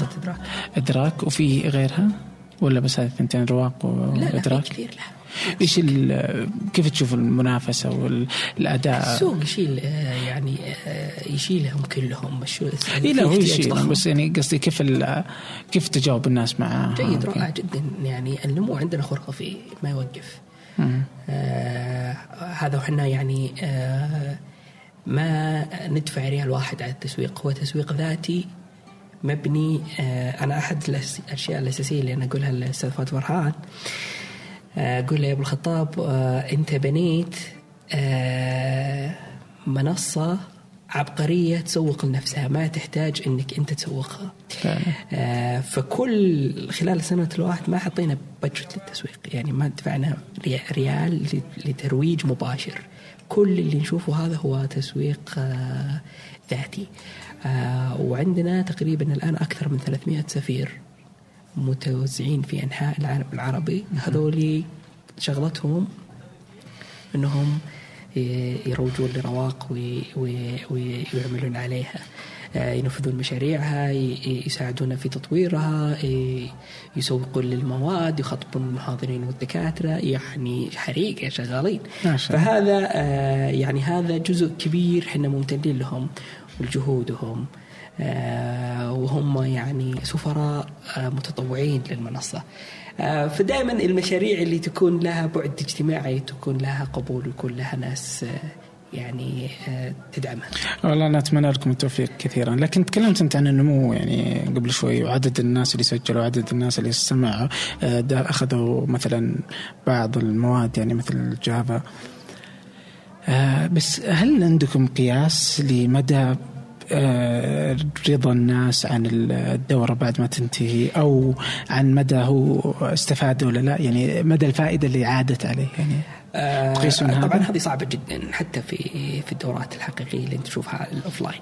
S2: إدراك.
S1: وفي غيرها؟ ولا بس هذه الثنتين رواق
S2: وإدراك؟ لا لا كثير لا
S1: إيش كيف تشوف المنافسة والأداء؟
S2: السوق يشيل آه، يعني آه، يشيلهم كلهم.
S1: شو اي لا هو يشيلهم بس يعني قصدي كيف كيف تجاوب الناس مع
S2: جيد رائع جدا. يعني النمو عندنا خرافي ما يوقف. آه هذا وحنا يعني آه ما ندفع ريال واحد على التسويق. هو تسويق ذاتي مبني آه أنا أحد الأشياء الأساسية اللي أنا أقولها للأستاذ فؤاد فرحان أقول له يا أبو الخطاب آه، أنت بنيت آه، منصة عبقرية تسوق لنفسها ما تحتاج إنك أنت تسوقها. آه فكل خلال سنة الواحد ما حطينا بجت للتسويق يعني ما دفعنا ريال لترويج مباشر. كل اللي نشوفه هذا هو تسويق آه ذاتي. آه وعندنا تقريبا الآن أكثر من 300 سفير متوزعين في أنحاء العالم العربي. هذول شغلتهم إنهم يروجون لرواق ويعملون عليها. آه، ينفذون مشاريعها يساعدون في تطويرها يسوقون للمواد يخاطبون المحاضرين والدكاترة يعني حريقة شغالين. فهذا آه، يعني هذا جزء كبير إحنا ممتنين لهم. ولجهودهم آه، وهم يعني سفراء آه، متطوعين للمنصة آه، فدائما المشاريع اللي تكون لها بعد اجتماعي تكون لها قبول ويكون لها ناس يعني تدعمها.
S1: والله أنا أتمنى لكم التوفيق كثيرا، لكن تكلمت أنت عن النمو يعني قبل شوي وعدد الناس اللي سجلوا وعدد الناس اللي استمعوا أخذوا مثلا بعض المواد يعني مثل جافا. بس هل عندكم قياس لمدى رضا الناس عن الدورة بعد ما تنتهي أو عن مدى هو استفاد ولا لا؟ يعني مدى الفائدة اللي عادت عليه؟ يعني
S2: آه طبعا هذه صعبة جدا حتى في في الدورات الحقيقية اللي تشوفها الاوفلاين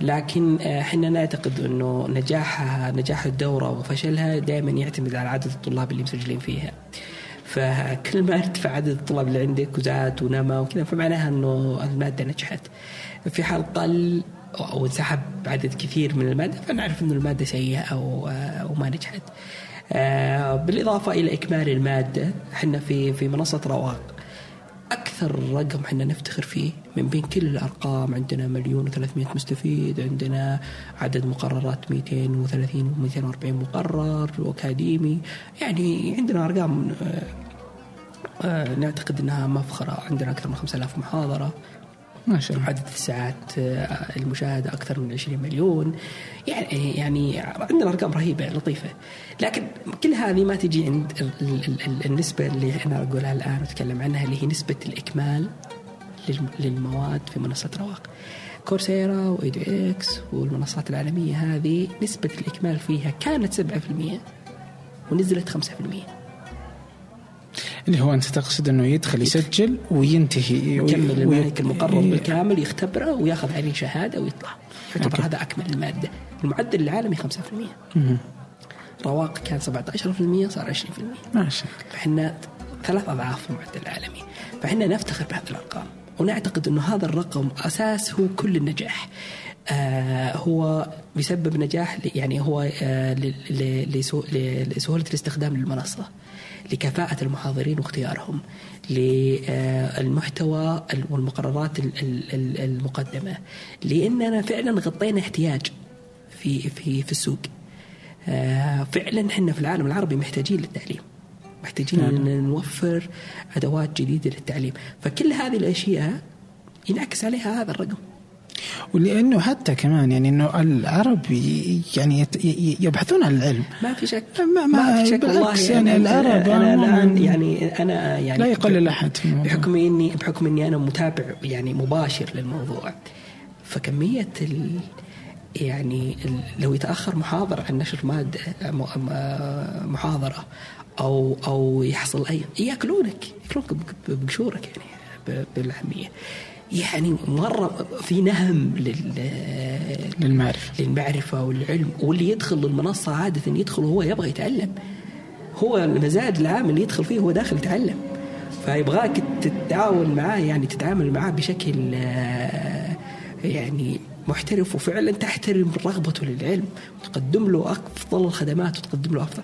S2: لكن آه، إحنا نعتقد إنه نجاحها نجاح الدورة وفشلها دائما يعتمد على عدد الطلاب اللي مسجلين فيها. فكل ما أرتفع عدد الطلاب اللي عندك وزاد ونما وكذا فمعناها إنه المادة نجحت. في حال قل أو انسحب عدد كثير من المادة فنعرف إنه المادة سيئة أو أو ما نجحت. آه، بالإضافة إلى إكمال المادة إحنا في في منصة رواق. أكثر رقم إحنا نفتخر فيه من بين كل الأرقام عندنا مليون و300 مستفيد عندنا عدد مقررات 230 و240 مقرر وأكاديمي. يعني عندنا أرقام آه، آه، نعتقد إنها مفخرة عندنا أكثر من 5000 محاضرة. ما شاء الله. عدد الساعات آه، المشاهدة أكثر من 20 مليون. يعني يعني عندنا أرقام رهيبة لطيفة. لكن كل هذه ما تجي عند النسبة اللي أنا أقولها الآن وأتكلم عنها اللي هي نسبة الإكمال للمواد في منصة رواق. كورسيرا وإيدو إكس والمنصات العالمية هذه نسبة الإكمال فيها كانت 7% ونزلت 5%
S1: اللي هو أنت تقصد أنه يدخل يسجل وينتهي
S2: يكمل الملك المقرر بالكامل يختبره وياخذ عليه شهادة ويطلع. يعتبر هذا أكمل المادة. المعدل العالمي 5% رواق كان 17% صار 20%
S1: ما شاء
S2: الله. فإحنا ثلاث أضعاف المعدل العالمي. فإحنا نفتخر بهذه الأرقام. ونعتقد أنه هذا الرقم أساس هو كل النجاح. آه هو بيسبب نجاح يعني هو آه لسهولة الاستخدام للمنصة. لكفاءة المحاضرين واختيارهم للمحتوى والمقررات المقدمة. لأننا فعلا غطينا احتياج في في في السوق. آه، فعلا إحنا في العالم العربي محتاجين للتعليم. محتاجين نعم. إن نوفر أدوات جديدة للتعليم. فكل هذه الأشياء ينعكس عليها هذا الرقم.
S1: ولأنه حتى كمان يعني إنه العرب يعني يبحثون عن العلم.
S2: ما في شك. ما, ما, ما في شك والله. يعني العرب أنا الآن يعني أنا يعني
S1: لا يقلل أحد
S2: بحكم اني بحكم إني أنا متابع يعني مباشر للموضوع. فكمية ال يعني لو يتأخر محاضرة عن نشر ماده محاضرة أو أو يحصل اي يأكلونك يأكلونك بقشورك يعني بالعاميه يعني مرة في نهم لل
S1: للمعرفة.
S2: للمعرفة والعلم واللي يدخل المنصة عادة يدخل وهو يبغى يتعلم. هو المزاج العام اللي يدخل فيه هو داخل يتعلم. فيبغاك تتعاون معاه يعني تتعامل معاه بشكل آه، يعني محترف وفعلا تحترم رغبته للعلم وتقدم له أفضل الخدمات وتقدم له أفضل.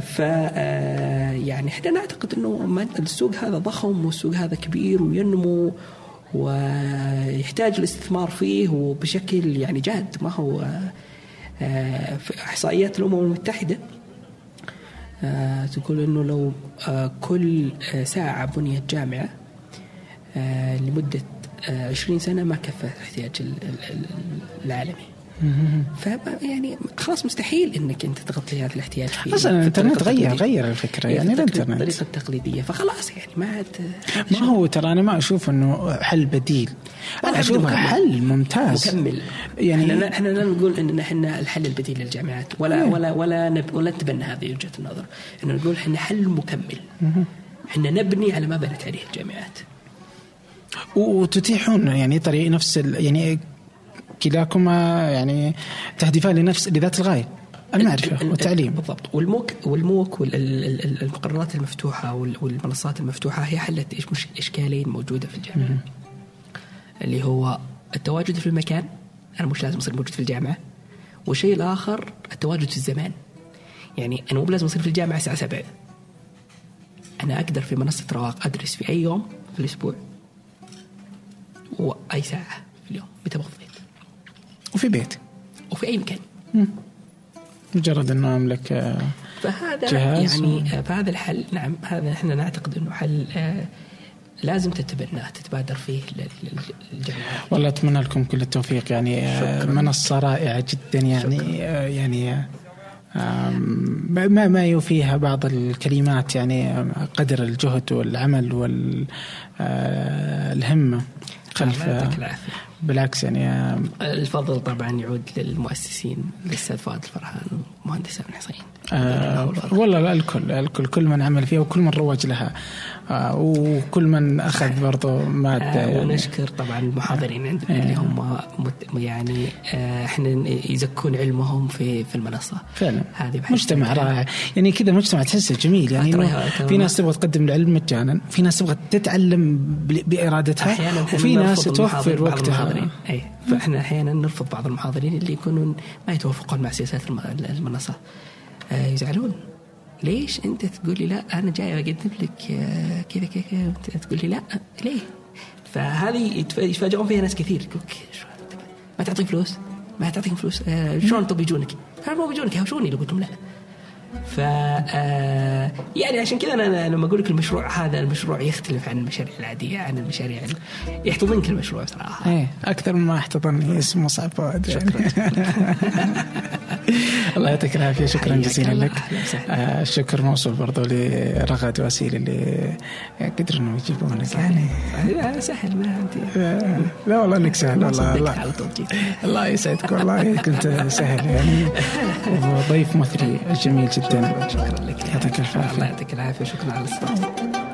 S2: ف آه، يعني إحنا نعتقد إنه السوق هذا ضخم والسوق هذا كبير وينمو ويحتاج الاستثمار فيه وبشكل يعني جاد ما هو آه، في إحصائيات الأمم المتحدة. آه، تقول إنه لو آه، كل ساعة بنيت جامعة لمدة 20 سنة ما كفى الاحتياج العالمي. ف يعني خلاص مستحيل إنك أنت تغطي هذا الاحتياج
S1: فيه أصلا الإنترنت غير غير الفكرة يعني الإنترنت.
S2: الطريقة التقليدية فخلاص يعني ما عاد
S1: ما هو ترى أنا ما أشوف إنه حل بديل. أنا اشوفه حل ممتاز.
S2: مكمل. يعني إحنا إحنا لا نقول ان إحنا الحل البديل للجامعات ولا مم. ولا ولا نب ولا نتبنى هذه وجهة النظر. انه نقول إحنا حل مكمل. إحنا نبني على ما بنت عليه الجامعات.
S1: وتتيحون يعني طريق نفس يعني كلاكما يعني تهدفان لنفس لذات الغاية المعرفه والتعليم.
S2: بالضبط. والموك والموك والمقررات المفتوحة والمنصات المفتوحة هي حلت اشكالين موجودة في الجامعة. اللي هو التواجد في المكان أنا مش لازم أصير موجود في الجامعة. والشيء الآخر التواجد في الزمان. يعني أنا مو لازم أصير في الجامعة الساعة 7 أنا أقدر في منصة رواق أدرس في أي يوم في الأسبوع. وأي ساعة في اليوم متى بفضي
S1: وفي بيت.
S2: وفي أي مكان.
S1: مجرد إنه أملك آه،
S2: فهذا جهاز يعني و... آه، فهذا الحل نعم هذا إحنا نعتقد إنه حل آه، لازم تتبناه تتبادر فيه للجميع.
S1: والله أتمنى لكم كل التوفيق. يعني منصة رائعة جدا يعني شكرا. يعني ما ما يوفيها بعض الكلمات يعني قدر الجهد والعمل والهمه خلف بالعكس يعني
S2: الفضل طبعا يعود للمؤسسين الاستاذ فؤاد الفرحان ومهندس الحصين.
S1: آه والله الكل الكل كل من عمل فيها وكل من روج لها. آه وكل من أخذ برضه مادة آه
S2: يعني. ونشكر طبعا المحاضرين عندنا آه. اللي هم يعني آه إحنا يزكون علمهم في في المنصة.
S1: فعلا. هذه مجتمع رائع. يعني كذا مجتمع تحسه جميل. يعني في ناس تبغى تقدم العلم مجانا في ناس تبغى تتعلم بإرادتها وفي ناس توفر وقتها.
S2: أي. فإحنا أحيانا نرفض بعض المحاضرين اللي يكونون ما يتوافقون مع سياسات المنصة. آه، يزعلون. ليش أنت تقول لي لا؟ أنا جاي أقدم لك آه، كذا كذا تقول لي لا ليه؟ فهذه يتفاجئون فيها ناس كثير. ما تعطيك فلوس؟ ما تعطيهم فلوس؟ آه شلون طب يجونك؟ مو بيجونك يهوشوني لو قلت لهم لا. ف آه، يعني عشان كذا أنا لما أقول لك المشروع هذا المشروع يختلف عن المشاريع العادية عن المشاريع يحتضنك المشروع صراحة.
S1: إيه أكثر مما احتضني اسمه صعب فؤاد
S2: شكرا
S1: الله يعطيك العافية شكرا جزيلا لك. آه الشكر موصول برضو لرغد واسيل اللي قدروا إنهم يجيبونك
S2: يعني. سهل ما عندي.
S1: لا والله إنك سهل والله الله, الله يسعدك والله كنت سهل يعني. وضيف مثري جميل جدا.
S2: شكرا لك.
S1: يعطيك الف عافية.
S2: الله يعطيك العافية. شكرا على الاستضافة.